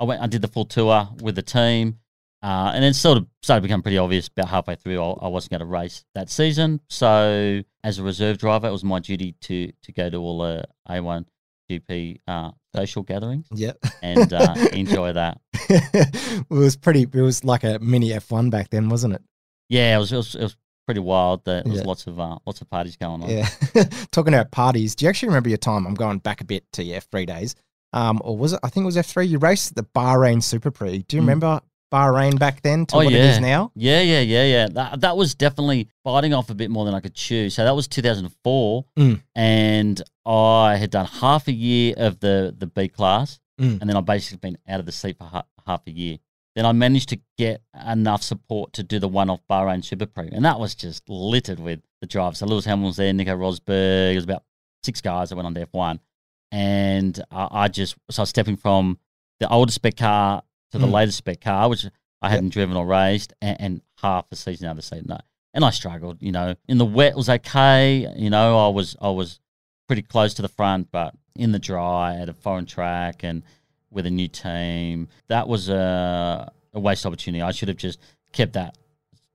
I went, I did the full tour with the team. Uh, and then sort of started to become pretty obvious about halfway through I, I wasn't going to race that season. So as a reserve driver, it was my duty to to go to all the A1 GP uh, social gatherings Yeah. and uh, enjoy that. it was pretty. It was like a mini F one back then, wasn't it? Yeah, it was it was, it was pretty wild. There was Yeah. lots of uh, lots of parties going on. Yeah. Talking about parties, do you actually remember your time? I'm going back a bit to your F three days. Um, or was it? I think it was F three. You raced the Bahrain Super Prix. Do you Mm. remember Bahrain back then to Oh, what it is now? Yeah, yeah, yeah, yeah. That that was definitely biting off a bit more than I could chew. So that was 2004, Mm. and I had done half a year of the the B class, Mm. and then I basically been out of the seat for ha- half a year. Then I managed to get enough support to do the one-off Bahrain Super Prix, and that was just littered with the drivers. So Lewis Hamilton was there, Nico Rosberg. It was about six guys that went on to F1, and I, I just so I was stepping from the older spec car to the Mm. latest spec car, which I hadn't driven or raced, and, and half the season out of the seat. No, and I struggled. You know, in the wet it was okay. You know, I was I was pretty close to the front, but in the dry at a foreign track and with a new team, that was a, a waste opportunity. I should have just kept that,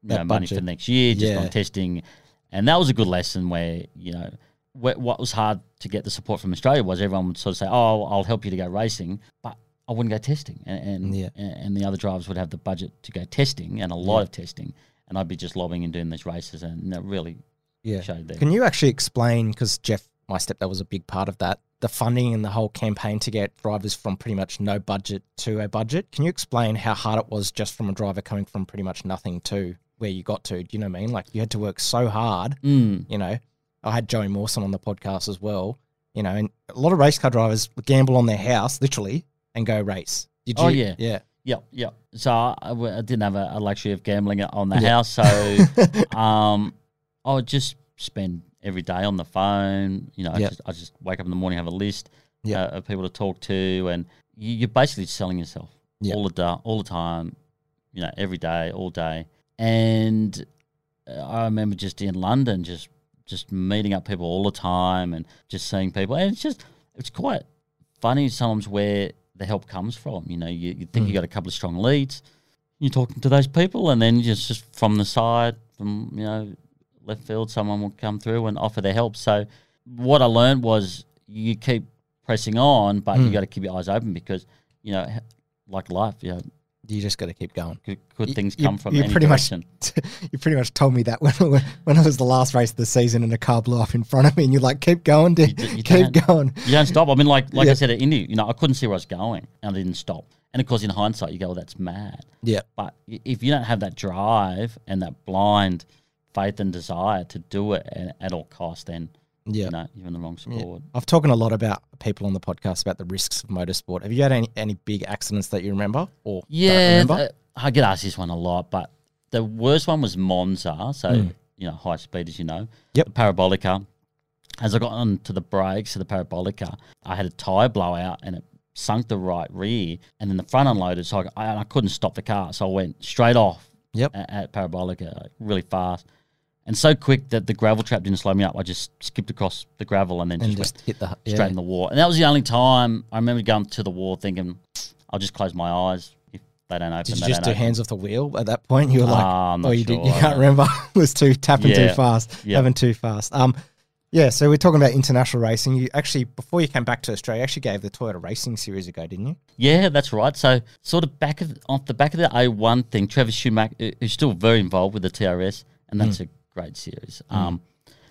you That know, money for budget. next year, just Yeah. on testing, and that was a good lesson where you know. What what was hard to get the support from Australia was everyone would sort of say, "Oh, I'll help you to go racing," but I wouldn't go testing, and and, Yeah. and the other drivers would have the budget to go testing and a lot Yeah. of testing, and I'd be just lobbying and doing these races, and that really Yeah. showed there. Can you actually explain? Because Jeff, my stepdad, was a big part of that. The funding and the whole campaign to get drivers from pretty much no budget to a budget. Can you explain how hard it was just from a driver coming from pretty much nothing to where you got to? Do you know what I mean? Like you had to work so hard. Mm. You know, I had Joey Mawson on the podcast as well. You know, and a lot of race car drivers gamble on their house literally and go race. Did you? Oh, yeah. yeah. Yep, yep. So I didn't have a, a luxury of gambling on the Yeah. house, so um, I would just spend every day on the phone. You know, I, just, I just wake up in the morning, have a list Yep. uh, of people to talk to, and you, you're basically selling yourself Yep. all the da- all the time. You know, every day, all day. And uh, I remember just in London, just just meeting up people all the time, and just seeing people, and it's just it's quite funny sometimes where the help comes from. You know, you, you think you hmm. got a couple of strong leads, you're talking to those people, and then just just from the side, from you know left field, someone will come through and offer their help. So what I learned was you keep pressing on, but you hmm. got to keep your eyes open because you know, like life, you know, You just got to keep going. good, good things you- come from you any pretty much- you pretty much told me that when, when it was the last race of the season and a car blew up in front of me, and you're like, "Keep going, dude. You you keep going." You don't stop. I mean, like like Yeah. I said at Indy, you know, I couldn't see where I was going, and I didn't stop. And of course, in hindsight, you go, "Well, that's mad." Yeah, But if you don't have that drive and that blind faith and desire to do it at, at all costs, then yeah. you know you're in the wrong Yeah. sport. I've talked a lot about people on the podcast about the risks of motorsport. Have you had any, any big accidents that you remember or don't Yeah, remember? uh, I get asked this one a lot, but the worst one was Monza. So you know, high speed, as you know. Mm. Yep. The parabolica. As I got onto the brakes of the parabolica, I had a tire blowout and it sunk the right rear, and then the front unloaded. So I, I, I couldn't stop the car, so I went straight off. Yep. At, at parabolica, like, really fast. And so quick that the gravel trap didn't slow me up. I just skipped across the gravel and then and just, just hit the yeah. straight in the wall. And that was the only time I remember going to the wall thinking, I'll just close my eyes. If they don't open, Did you just do open. hands off the wheel at that point? You were like, Ah, I'm oh, not you did. You can't remember. it was too tapping too fast, Yeah. having too fast. Um, Yeah, so we're talking about international racing. You actually, before you came back to Australia, you actually gave the Toyota Racing Series a go, didn't you? Yeah, that's right. So, sort of back of off the back of the A1 thing, Trevor Schumacher, who's still very involved with the TRS, and that's a great series. Um,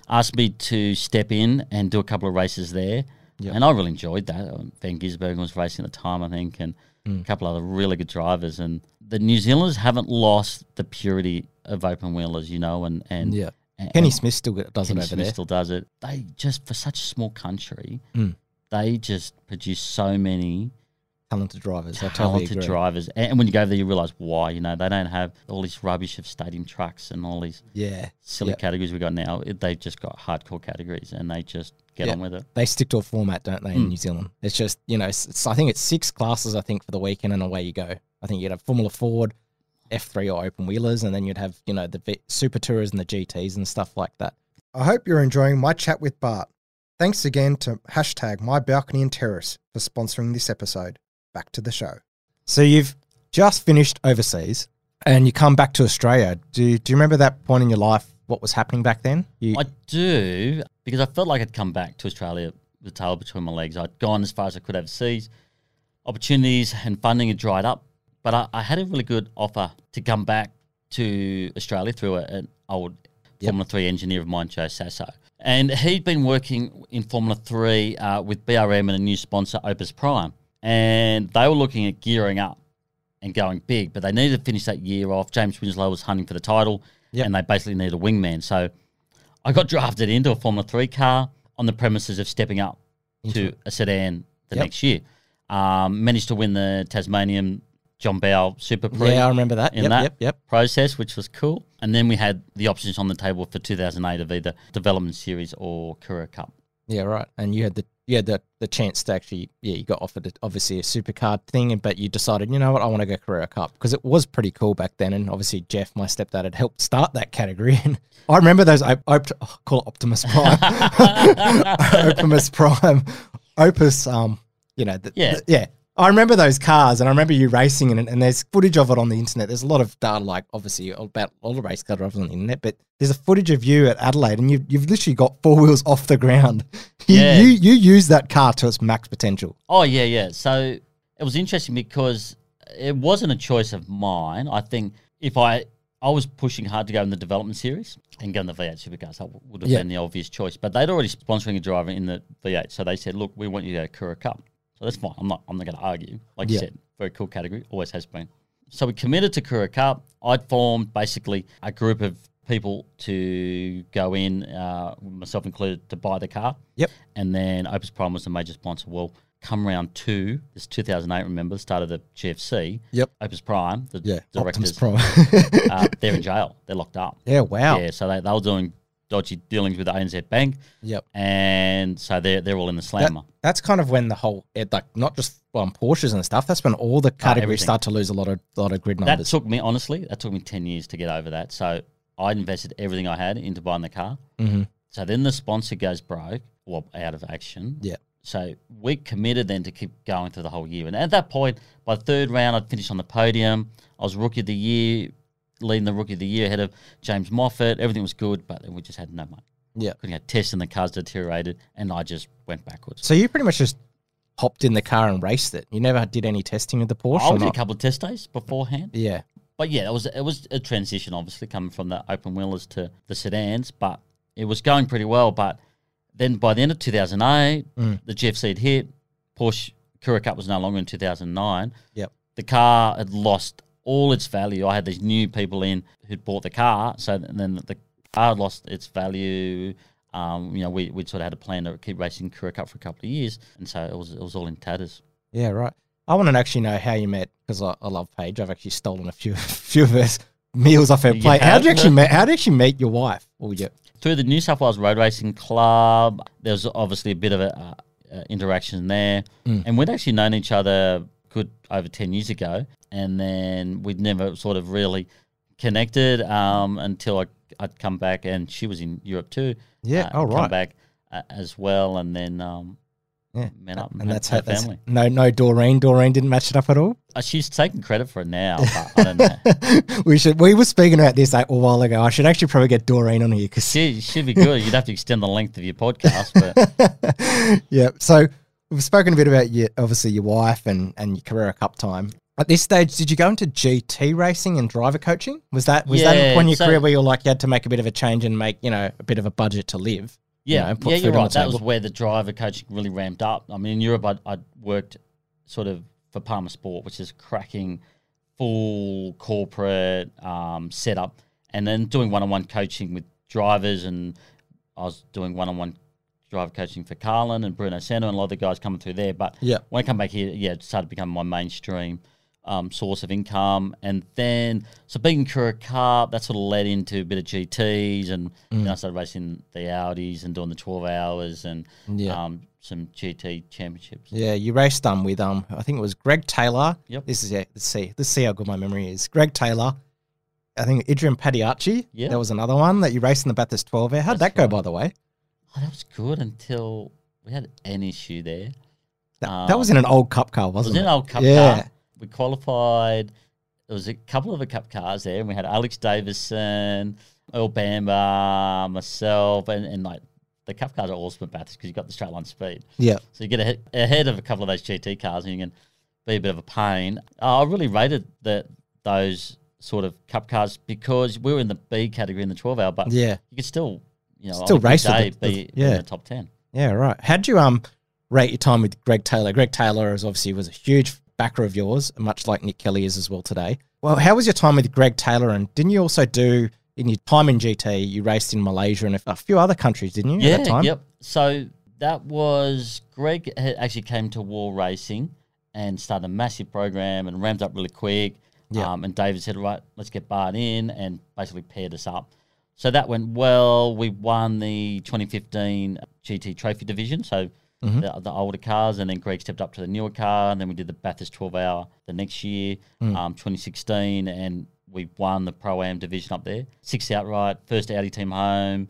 asked me to step in and do a couple of races there, and I really enjoyed that. Um, Van Gisbergen was racing at the time, I think, and a couple of other really good drivers. And the New Zealanders haven't lost the purity of open wheelers, you know, and and Yeah. and- Kenny Smith still does Kenny it over Smith there. Mm. still does it. They just for such a small country, they just produce so many Talented drivers. I totally talented agree. drivers. And, and when you go there, you realize why. You know, they don't have all this rubbish of stadium trucks and all these Yeah. silly Yeah. categories we got now. It, they've just got hardcore categories, and they just get Yeah. on with it. They stick to a format, don't they, in hmm. New Zealand? It's just, you know, it's, it's- I think it's six classes, I think, for the weekend, and away you go. I think you'd have Formula Ford, F3 or open wheelers, and then you'd have, you know, the v- Super tours and the GTs and stuff like that. I hope you're enjoying my chat with Bart. Thanks again to hashtag My Balcony and Terrace for sponsoring this episode. Back to the show. So you've just finished overseas and you come back to Australia. Do, do you remember that point in your life, what was happening back then? You, I do because I felt like I'd come back to Australia with the tail between my legs. I'd gone as far as I could overseas. Opportunities and funding had dried up, but I, I had a really good offer to come back to Australia through a, an old Formula Three engineer of mine, Joe Sasso, and he'd been working in Formula Three uh, with BRM and a new sponsor, Opes Prime, and they were looking at gearing up and going big, but they needed to finish that year off. James Winslow was hunting for the title, Yep. and they basically needed a wingman. So I got drafted into a Formula Three car on the premises of stepping up to a sedan the Yep. next year. Um, managed to win the Tasmanian John Bow Super Prix yeah, I remember that. in Yep, that yep, yep. process, which was cool. And then we had the options on the table for 2008 of either Development Series or Carrera Cup. Yeah, right. And you had the you had the, the chance to actually yeah you got offered a, obviously a supercard thing, but you decided you know what I want to go Carrera Cup because it was pretty cool back then, and obviously Jeff, my stepdad, had helped start that category. And I remember those I, op- oh, call it Optimus Prime, Optimus Prime, Opes. Um, you know, the, Yeah. the- yeah. I remember those cars, and I remember you racing in it. And there's footage of it on the internet. There's a lot of data, like obviously about all the race car drivers on the internet. But there's a footage of you at Adelaide, and you've you've literally got four wheels off the ground. You Yeah. you, you use that car to its max potential. Oh yeah, yeah. So it was interesting because it wasn't a choice of mine. I think if I I was pushing hard to go in the development series and go in the V8 supercars, that would have Yeah. been the obvious choice. But they'd already sponsoring a driver in the V8, so they said, "Look, we want you to go to Carrera Cup." So that's fine. I'm not. I'm not going to argue. Like you Yeah. said, very cool category. Always has been. So we committed to Carrera Cup. I'd formed basically a group of people to go in, uh, myself included, to buy the car. Yep. And then Opes Prime was the major sponsor. Well, come round two, this 2008, remember, start of the GFC. Yep. Opes Prime, the Yeah, Optimus directors, Prime. uh, they're in jail. They're locked up. yeah, wow. Yeah, so they, they were doing dodgy dealings with the ANZ Bank. Yep. And so they're, they're all in the That- slammer. that's kind of when the whole it, like not just um, Porsches and stuff. That's when all the categories everything. start to lose a lot of lot of grid numbers. that took me, honestly, that took me 10 years to get over that. So I invested everything I had into buying the car. Mhm. So then the sponsor goes broke, well, out of action. Yeah. So we committed then to keep going through the whole year. And at that point, by third round, I'd finished on the podium. I was rookie of the year, leading the rookie of the year ahead of James Moffat. Everything was good, but then we just had no money. Yeah. Couldn't get tests and the cars deteriorated, and I just went backwards. So you pretty much just hopped in the car and raced it. You never did any testing of the Porsche. I did a couple of test days beforehand. Yeah. But yeah, it was it was a transition, obviously coming from the open wheelers to the sedans, but it was going pretty well. But then by the end of 2008, Mm. the GFC had hit. Porsche Carrera Cup was no longer in 2009. Yep. The car had lost all its value. I had these new people in who'd bought the car, so then the car lost its value. Um, you know, we we sort of had a plan to keep racing Carrera Cup for a couple of years, and so it was it was all in tatters. Yeah. Right. I want to actually know how you met because I, I love Paige. I've actually stolen a few few of her meals off her plate. How did you actually meet? How did you actually meet your wife? Or your, through the New South Wales Road Racing Club. There was obviously a bit of a uh, interaction there, Mm. and we'd actually known each other good over ten years ago, and then we'd never sort of really connected um, until I, I'd come back, and she was in Europe too. Yeah, uh, oh, come right. back uh, as well, and then um, Yeah. met up and, And that's her that's, family. no no Doreen. Doreen didn't match it up at all. Uh, she's taking credit for it now, but I don't know. we should. We were speaking about this like, a while ago. I should actually probably get Doreen on here because She should be good. You'd have to extend the length of your podcast, but yeah. So we've spoken a bit about your obviously your wife and and your Carrera Cup time. At this stage, did you go into GT racing and driver coaching? Was that was that Yeah, a point in your so- career where you like you had to make a bit of a change and make you know a bit of a budget to live? you yeah, know, put yeah, you're right. That was where the driver coaching really ramped up. I mean, in Europe, I'd, I'd worked sort of for Palmer Sport, which is cracking full corporate um, setup, and then doing one-on-one coaching with drivers, and I was doing one-on-one driver coaching for Carlin and Bruno Senna and a lot of the guys coming through there. But Yeah. when I come back here, yeah, it started becoming my mainstream um, source of income. And then, so being in Carrera Cup, that sort of led into a bit of GTs. And then I started racing the Audis and doing the 12 hours and Yeah. um, some GT championships. Yeah, you raced um with um I think it was Greg Taylor. Yep. This is yeah. Let's see. Let's see how good my memory is. Greg Taylor. I think Adrian Padiacci. Yeah. That was another one that you raced in the Bathurst 12 hour. How'd That's that go, right. by the way? Oh, that was good until we had an issue there. That, that was in an old cup car, Um, It was wasn't it? an old cup yeah. car. We qualified. There was a couple of the cup cars there, and we had Alex Davison, Earl Bamber, myself, and, and like the cup cars are awesome at Bathurst because you've got the straight line speed. Yeah. So you get ahead, ahead of a couple of those GT cars, and you can be a bit of a pain. Uh, I really rated the those sort of cup cars because we were in the B category in the 12 hour, but Yeah. you could still, you know, Still race day, the- be yeah. in the top 10. Yeah, right. How'd you um rate your time with Greg Taylor? Greg Taylor is obviously was a huge backer of yours, much like Nick Kelly is as well today. Well, how was your time with Greg Taylor? And didn't you also do in your time in GT? You raced in Malaysia and a, few other countries, didn't you? Yeah, at that time? yep. So that was Greg had actually came to Wall Racing and started a massive program and ramped up really quick. Yeah. Um, and David said, right, let's get Bart in and basically paired us up. So that went well. We won the 2015 GT Trophy Division. So Mm-hmm. the, the older cars, and then Greg stepped up to the newer car, and then we did the Bathurst 12 hour the next year, Mm. um, 2016, and we won the Pro Am division up there. Six outright, first Audi team home.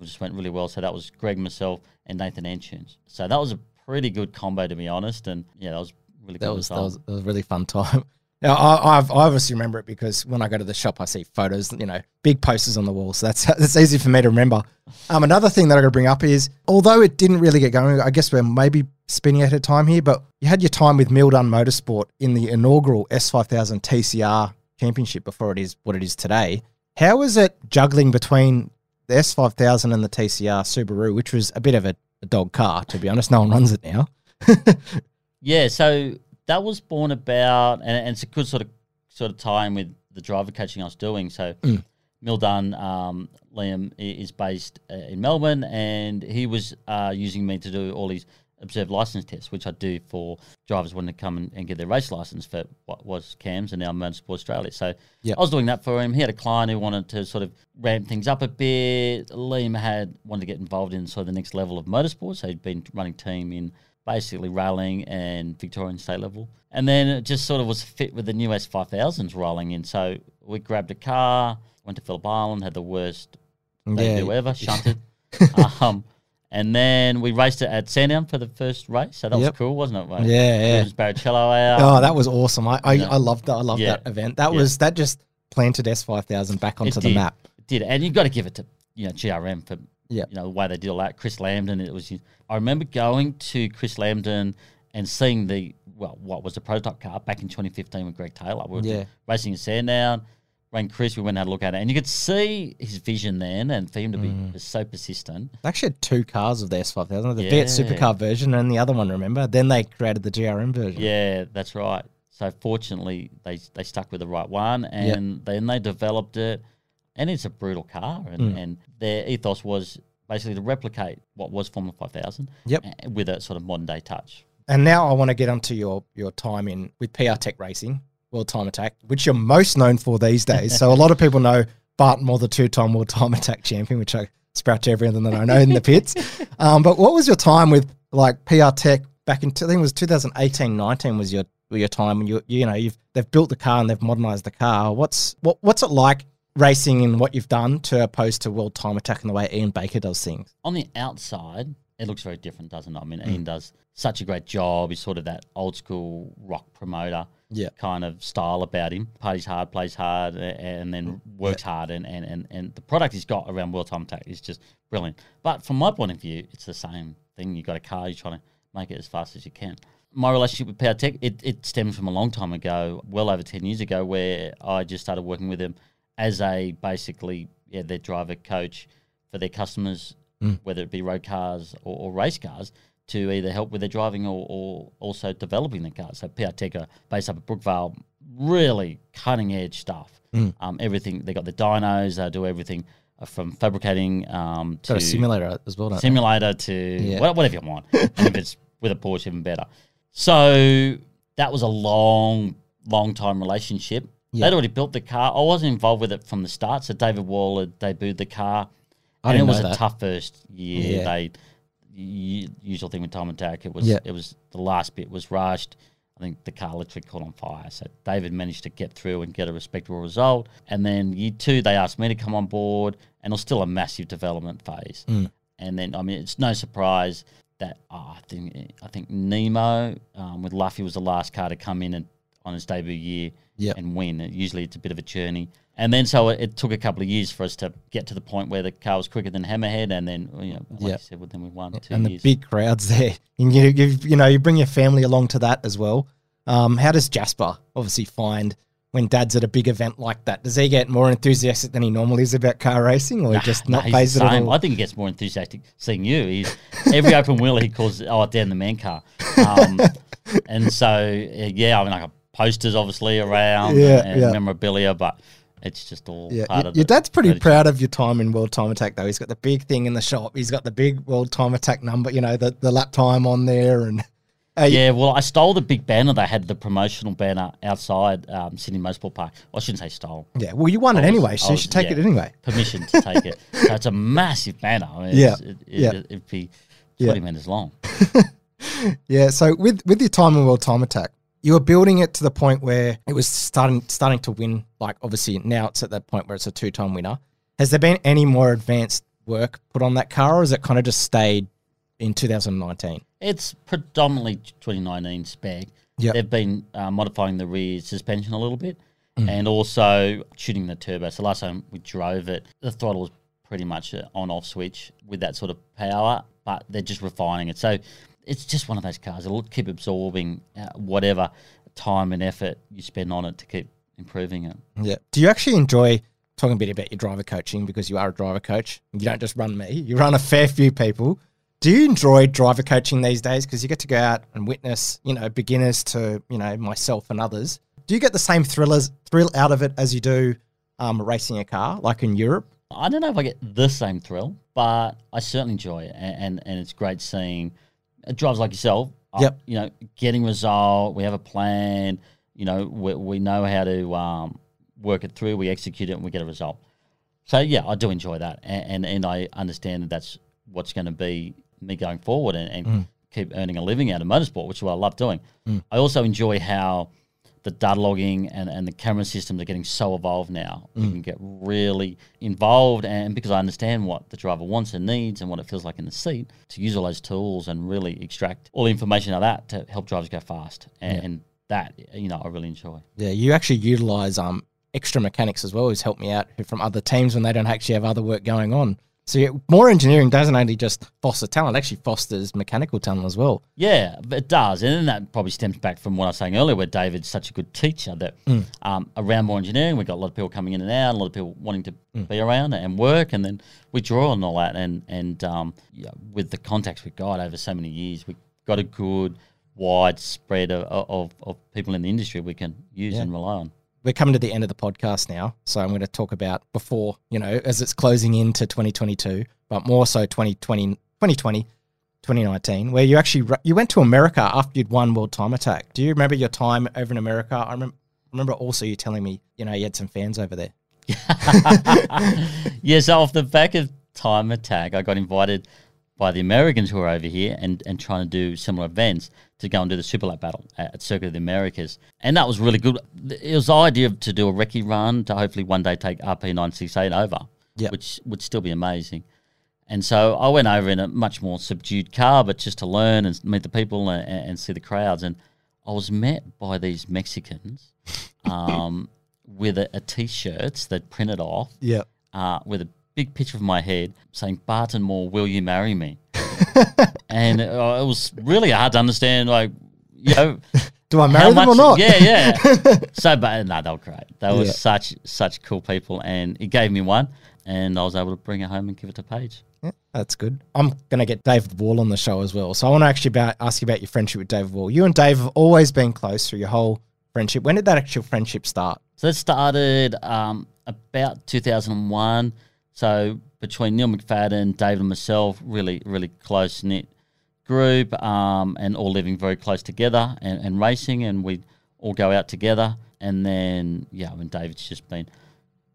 It just went really well. So that was Greg, myself, and Nathan Antunes. So that was a pretty good combo, to be honest. And yeah, that was really That good. was, that was that was a really fun time. Now, I, I've, I obviously remember it because when I go to the shop, I see photos, you know, big posters on the wall. So that's that's easy for me to remember. Um, another thing that I got to bring up is, although it didn't really get going, I guess we're maybe spinning out of time here, but you had your time with Milldun Motorsport in the inaugural S5000 TCR Championship before it is what it is today. How was it juggling between the S5000 and the TCR Subaru, which was a bit of a, a dog car, to be honest? No one runs it now. Yeah, so that was born about, and, and it's a good sort of sort of tie in with the driver coaching I was doing. So, Mm. Milldun, um, Liam is based uh, in Melbourne, and he was uh, using me to do all these observed license tests, which I do for drivers wanting to come and, and get their race license for what was CAMS and now Motorsport Australia. So, Yep. I was doing that for him. He had a client who wanted to sort of ramp things up a bit. Liam had wanted to get involved in sort of the next level of motorsport, so he'd been running team in basically rallying and Victorian state level. And then it just sort of was fit with the new S5000s rolling in. So we grabbed a car, went to Phillip Island, had the worst debut ever, shunted. um, and then we raced it at Sandown for the first race. So that Yep. was cool, wasn't it? mate? Yeah, yeah. It was Barrichello out. Oh, that was awesome. I I, Yeah. I loved that. I loved Yeah. that event. That Yeah. was that just planted S five thousand back onto It the did. map. It did, and you've got to give it to you know GRM for Yeah. you know the way they did all that. Chris Lambden, it was. I remember going to Chris Lambden and seeing the well, what was the prototype car back in 2015 with Greg Taylor. We were Yeah. racing in Sandown. Rang Chris, we went and had a look at it, and you could see his vision then, and for him to be Mm. so persistent. They actually had two cars of the S five thousand, the Yeah. Fiat supercar version and the other one. Remember? Then they created the GRM version. Yeah, that's right. So fortunately, they they stuck with the right one, and then they developed it, and it's a brutal car, and, Mm. and their ethos was basically to replicate what was Formula Five Thousand. Yep. with a sort of modern day touch. And now I want to get onto your your time in with PR Tech Racing, World Time Attack, which you're most known for these days. so a lot of people know Barton Mawer, the two time World Time Attack champion, which I scratch everything that I know in the pits. Um, but what was your time with like PR Tech back in? I think it was 2018, 19 was your your time when you you know you've they've built the car and they've modernized the car. What's what what's it like racing and what you've done to opposed to World Time Attack and the way Ian Baker does things? On the outside, it looks very different, doesn't it? I Mm. mean, Ian does such a great job. He's sort of that old school rock promoter Yeah. kind of style about him. Parties hard, plays hard, and then works hard. And, and, and, and the product he's got around World Time Attack is just brilliant. But from my point of view, it's the same thing. You've got a car, you're trying to make it as fast as you can. My relationship with Power Tech, it, it stems from a long time ago, well over 10 years ago, where I just started working with them as a basically yeah, their driver coach for their customers, whether it be road cars or, or race cars, to either help with their driving or, or also developing the cars. So PR Tech are based up at Brookvale, really cutting edge stuff. Um, everything they got the dynos, they do everything uh, from fabricating um, to Got a simulator as well, don't they? simulator to Yeah. whatever you want. and if it's with a Porsche, even better. So that was a long, long time relationship. Yeah. They'd already built the car. I wasn't involved with it from the start. So David Waller had debuted the car. I and it was a that. tough first year. Yeah. They usual thing with time attack. It was Yeah. it was the last bit was rushed. I think the car literally caught on fire. So David managed to get through and get a respectable result. And then year two, they asked me to come on board, and it was still a massive development phase. Mm. And then I mean, it's no surprise that oh, I think I think Nemo um, with Luffy was the last car to come in and on his debut year Yep. and win. Usually, it's a bit of a journey. And then so it, it took a couple of years for us to get to the point where the car was quicker than Hammerhead, and then you know, like Yeah. you said, well, then we won two and the big crowds there. And you, you, you know, you bring your family along to that as well. Um, how does Jasper obviously find when Dad's at a big event like that? Does he get more enthusiastic than he normally is about car racing, or he just not phased at all? I think he gets more enthusiastic seeing you. He's every open wheel he calls oh damn the man car, um, and so yeah, I mean got posters obviously around Yeah, and yeah. memorabilia, but it's just all Yeah, part y- of your dad's pretty strategy. proud of your time in World Time Attack, though. He's got the big thing in the shop. He's got the big World Time Attack number, you know, the, the lap time on there, and Yeah, well, I stole the big banner. They had the promotional banner outside um, Sydney Motorsport Park. I shouldn't say stole. yeah. Well, you won it was- anyway, so you should take yeah, it anyway. Permission to take it. So it's a massive banner. I mean, Yeah, It, it, yeah. It'd be Yeah. 20 metres long. Yeah. So with with your time in World Time Attack, you were building it to the point where it was starting starting to win. Like obviously now it's at that point where it's a two time winner. Has there been any more advanced work put on that car, or has it kind of just stayed in 2019? It's predominantly 2019 spec. Yep. They've been uh, modifying the rear suspension a little bit Mm. and also tuning the turbo. So last time we drove it, the throttle was pretty much an on-off switch with that sort of power, but they're just refining it. So it's just one of those cars. It'll keep absorbing uh, whatever time and effort you spend on it to keep improving it. Yeah. Do you actually enjoy talking a bit about your driver coaching because you are a driver coach? You don't just run me; you run a fair few people. Do you enjoy driver coaching these days? Because you get to go out and witness, you know, beginners to you know myself and others. Do you get the same thrillers thrill out of it as you do um, racing a car, like in Europe? I don't know if I get the same thrill, but I certainly enjoy it, and and, and it's great seeing drivers like yourself. uh, Yep. you know, getting result. We have a plan. You know, we, we know how to um, work it through. We execute it, and we get a result. So yeah, I do enjoy that, and and, and I understand that that's what's going to be me going forward, and, and keep earning a living out of motorsport, which is what I love doing. I also enjoy how the data logging and, and the camera systems are getting so evolved now. We can get really involved, and because I understand what the driver wants and needs and what it feels like in the seat, to use all those tools and really extract all the information out of that to help drivers go fast. And, and that, you know, I really enjoy. Yeah, you actually utilize um extra mechanics as well, who's helped me out from other teams when they don't actually have other work going on. So yeah, Mawer engineering doesn't only just foster talent; it actually fosters mechanical talent as well. Yeah, it does, and then that probably stems back from what I was saying earlier, where David's such a good teacher that um, around Mawer engineering, we've got a lot of people coming in and out, a lot of people wanting to be around and work, and then we draw on all that, and and um, yeah, with the contacts we've got over so many years, we've got a good wide spread of, of, of people in the industry we can use and rely on. We're coming to the end of the podcast now, so I'm going to talk about before you know as it's closing into 2022, but more so 2020, 2020, 2019, where you actually you went to America after you'd won World Time Attack. Do you remember your time over in America? I remember. Remember also you telling me, you know, you had some fans over there. yeah, so off the back of Time Attack, I got invited by the Americans who are over here and, and trying to do similar events to go and do the Super Lap battle at, at Circuit of the Americas. And that was really good. It was the idea of- to do a recce run to hopefully one day take RP968 over, Yep. which would still be amazing. And so I went over in a much more subdued car, but just to learn and meet the people and, and see the crowds. And I was met by these Mexicans um, with a, a t-shirts that printed off Yeah. uh, with a big picture of my head saying, Barton Mawer, will you marry me? and uh, it was really hard to understand, like, you know, Do I marry them or not? Yeah, yeah. so, but no, they were great. They were Yeah. such such cool people, and it gave me one, and I was able to bring it home and give it to Paige. Yeah, that's good. I'm going to get David Wall on the show as well. So I want to actually about, ask you about your friendship with David Wall. You and Dave have always been close through your whole friendship. When did that actual friendship start? So that started um, about 2001. So between Neil McFadden, David, and myself, really, really close knit group, um, and all living very close together and, and racing, and we'd all go out together. And then, yeah, I mean, David's just been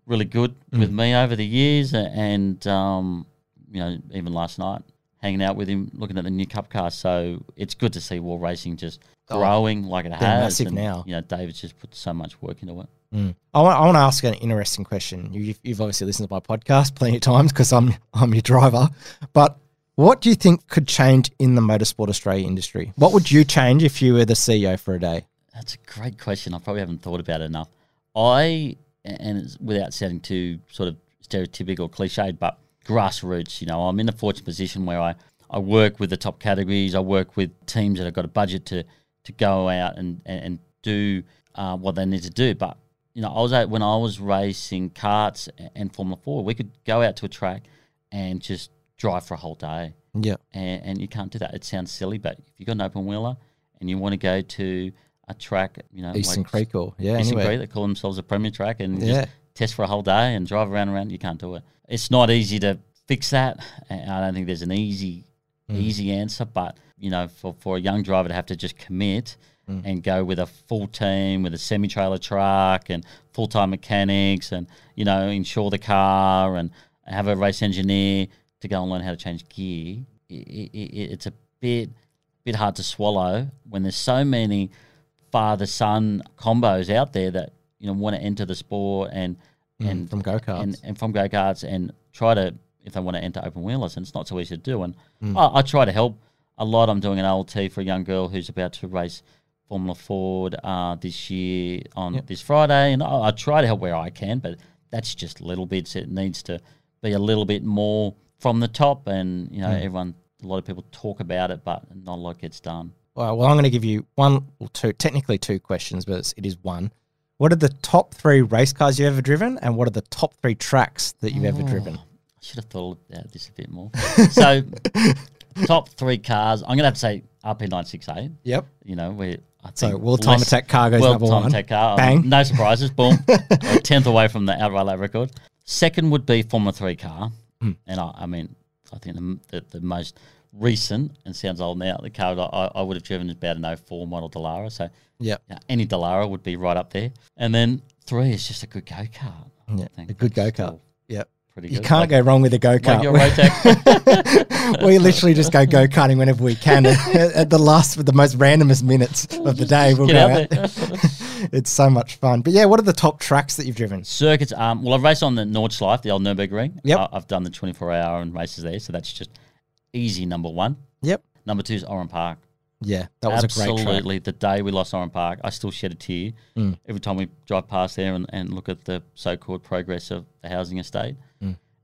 really good with me over the years, and um, you know, even last night, hanging out with him, looking at the new Cup car. So it's good to see Wall Racing just Oh. growing like it has. massive and, now. You know, David's just put so much work into it. Mm. I want, I want to ask an interesting question. You, you've, you've obviously listened to my podcast plenty of times because I'm I'm your driver. But what do you think could change in the motorsport Australia industry? What would you change if you were the CEO for a day? That's a great question. I probably haven't thought about it enough. I, and it's without sounding too sort of stereotypical or cliched, but grassroots, you know, I'm in a fortunate position where I, I work with the top categories. I work with teams that have got a budget to, to go out and, and, and do uh, what they need to do. But, you know, I was out when I was racing karts and Formula 4, we could go out to a track and just drive for a whole day Yeah. and, and you can't do that. It sounds silly, but if you've got an open wheeler and you want to go to a track, you know, Eastern like Creek or yeah, Eastern anyway. Creek, they call themselves a premier track, and Yeah. just test for a whole day and drive around and around, you can't do it. It's not easy to fix that. I don't think there's an easy, Mm. easy answer, but you know, for, for a young driver to have to just commit Mm. and go with a full team with a semi trailer truck and full time mechanics and you know insure the car and have a race engineer to go and learn how to change gear. i i i it's a bit bit hard to swallow when there's so many father son combos out there that you know want to enter the sport and and Mm, from go-karts. and, and from go karts and try to if they want to enter open wheelers and it's not so easy to do and Mm. I, I try to help a lot. I'm doing an LT for a young girl who's about to race Formula Ford uh, this year on this Friday, and I, I try to help where I can, but that's just little bits. It needs to be a little bit more from the top, and you know Mm. everyone, a lot of people talk about it, but not a lot gets done. Well, well, I'm going to give you one or two, technically two questions, but it's, it is one. What are the top three race cars you've ever driven, and what are the top three tracks that you've ever driven? Should have thought about this a bit more. so, top three cars. I'm gonna have to say RP968. Yep. You know, we. I So, think World Time Attack car goes World number Time one. Attack car. Bang. No surprises. Boom. A tenth away from the outright lap record. Second would be Formula Three car, Hmm. and I, I mean, I think the, the, the most recent and sounds old now. The car that I, I would have driven is about an 04 model Dallara. So Yep. yeah, any Dallara would be right up there. And then three is just a good go kart. Yeah, a good go kart. Yep. Pretty You good. can't Like- go wrong with a go kart. Rotax. we literally just go go karting whenever we can. at, the last, with the most randomest minutes of the day, we'll Get go out. It's so much fun. But yeah, what are the top tracks that you've driven? Circuits. Um, well, I've raced on the Nordschleife, the old Nurburgring. Yep. I, I've done the 24 hour and races there, so that's just easy. Number one. Yep. Number two is Oran Park. Yeah, that was a great. Absolutely. The day we lost Oran Park, I still shed a tear Mm. every time we drive past there and, and look at the so called progress of the housing estate.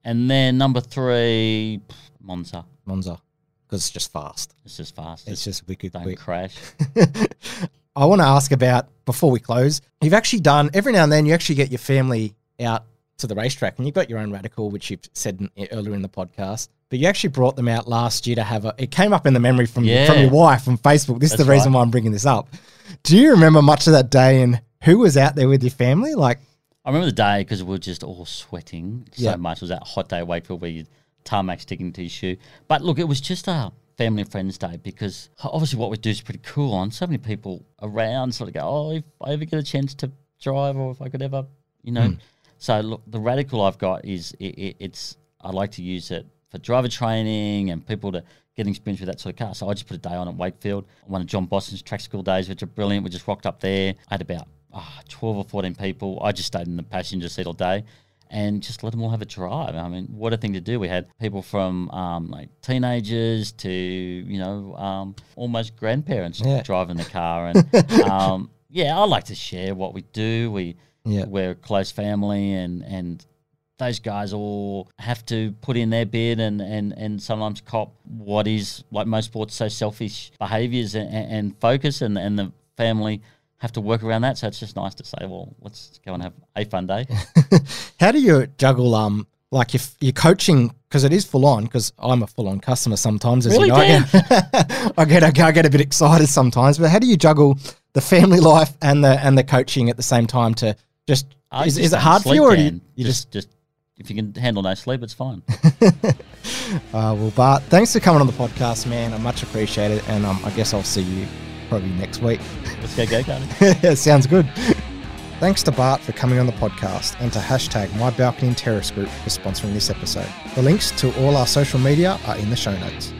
And then number three, Monza. Monza, because it's just fast. It's just fast. It's just wicked don't quick. crash. I want to ask about before we close. You've actually done every now and then. You actually get your family out to the racetrack, and you've got your own radical, which you've said in, earlier in the podcast. But you actually brought them out last year to have a. It came up in the memory from Yeah. from your wife from Facebook. This is the reason right. why I'm bringing this up. Do you remember much of that day and who was out there with your family? Like, I remember the day because we were just all sweating so Yeah. much. It was that hot day at Wakefield where you tarmac sticking to your shoe. But look, it was just a family and friends day because obviously what we do is pretty cool. And so many people around sort of go, oh, if I ever get a chance to drive or if I could ever, you know. Hmm. So look, the radical I've got is it, it, it's I like to use it for driver training and people to get experience with that sort of car. So I just put a day on at Wakefield. One of John Boston's track school days, which are brilliant. We just rocked up there. I had about ah, 12 or 14 people. I just stayed in the passenger seat all day. and just let them all have a drive. I mean, what a thing to do. We had people from um, like teenagers to you know um, almost grandparents Yeah. driving the car, and um, yeah, I like to share what we do. We Yeah. we're a close family, and and those guys all have to put in their bid and, and, and sometimes cop what is like most sports so selfish behaviors and, and focus and, and the family have to work around that. So it's just nice to say well let's go and have a fun day. How do you juggle um like if you're coaching because it is full on because I'm a full on customer sometimes as Really, you know. I get, I get I get a bit excited sometimes but how do you juggle the family life and the and the coaching at the same time to just I is, just is it hard for you or do you, you just just just if you can handle no sleep it's fine. Uh, well Bart thanks for coming on the podcast man. I much appreciate it and um, I guess I'll see you probably next week let's go go Cardi. Sounds good. Thanks to Bart for coming on the podcast and to hashtag My Balcony and Terrace Group for sponsoring this episode. The links to all our social media are in the show notes.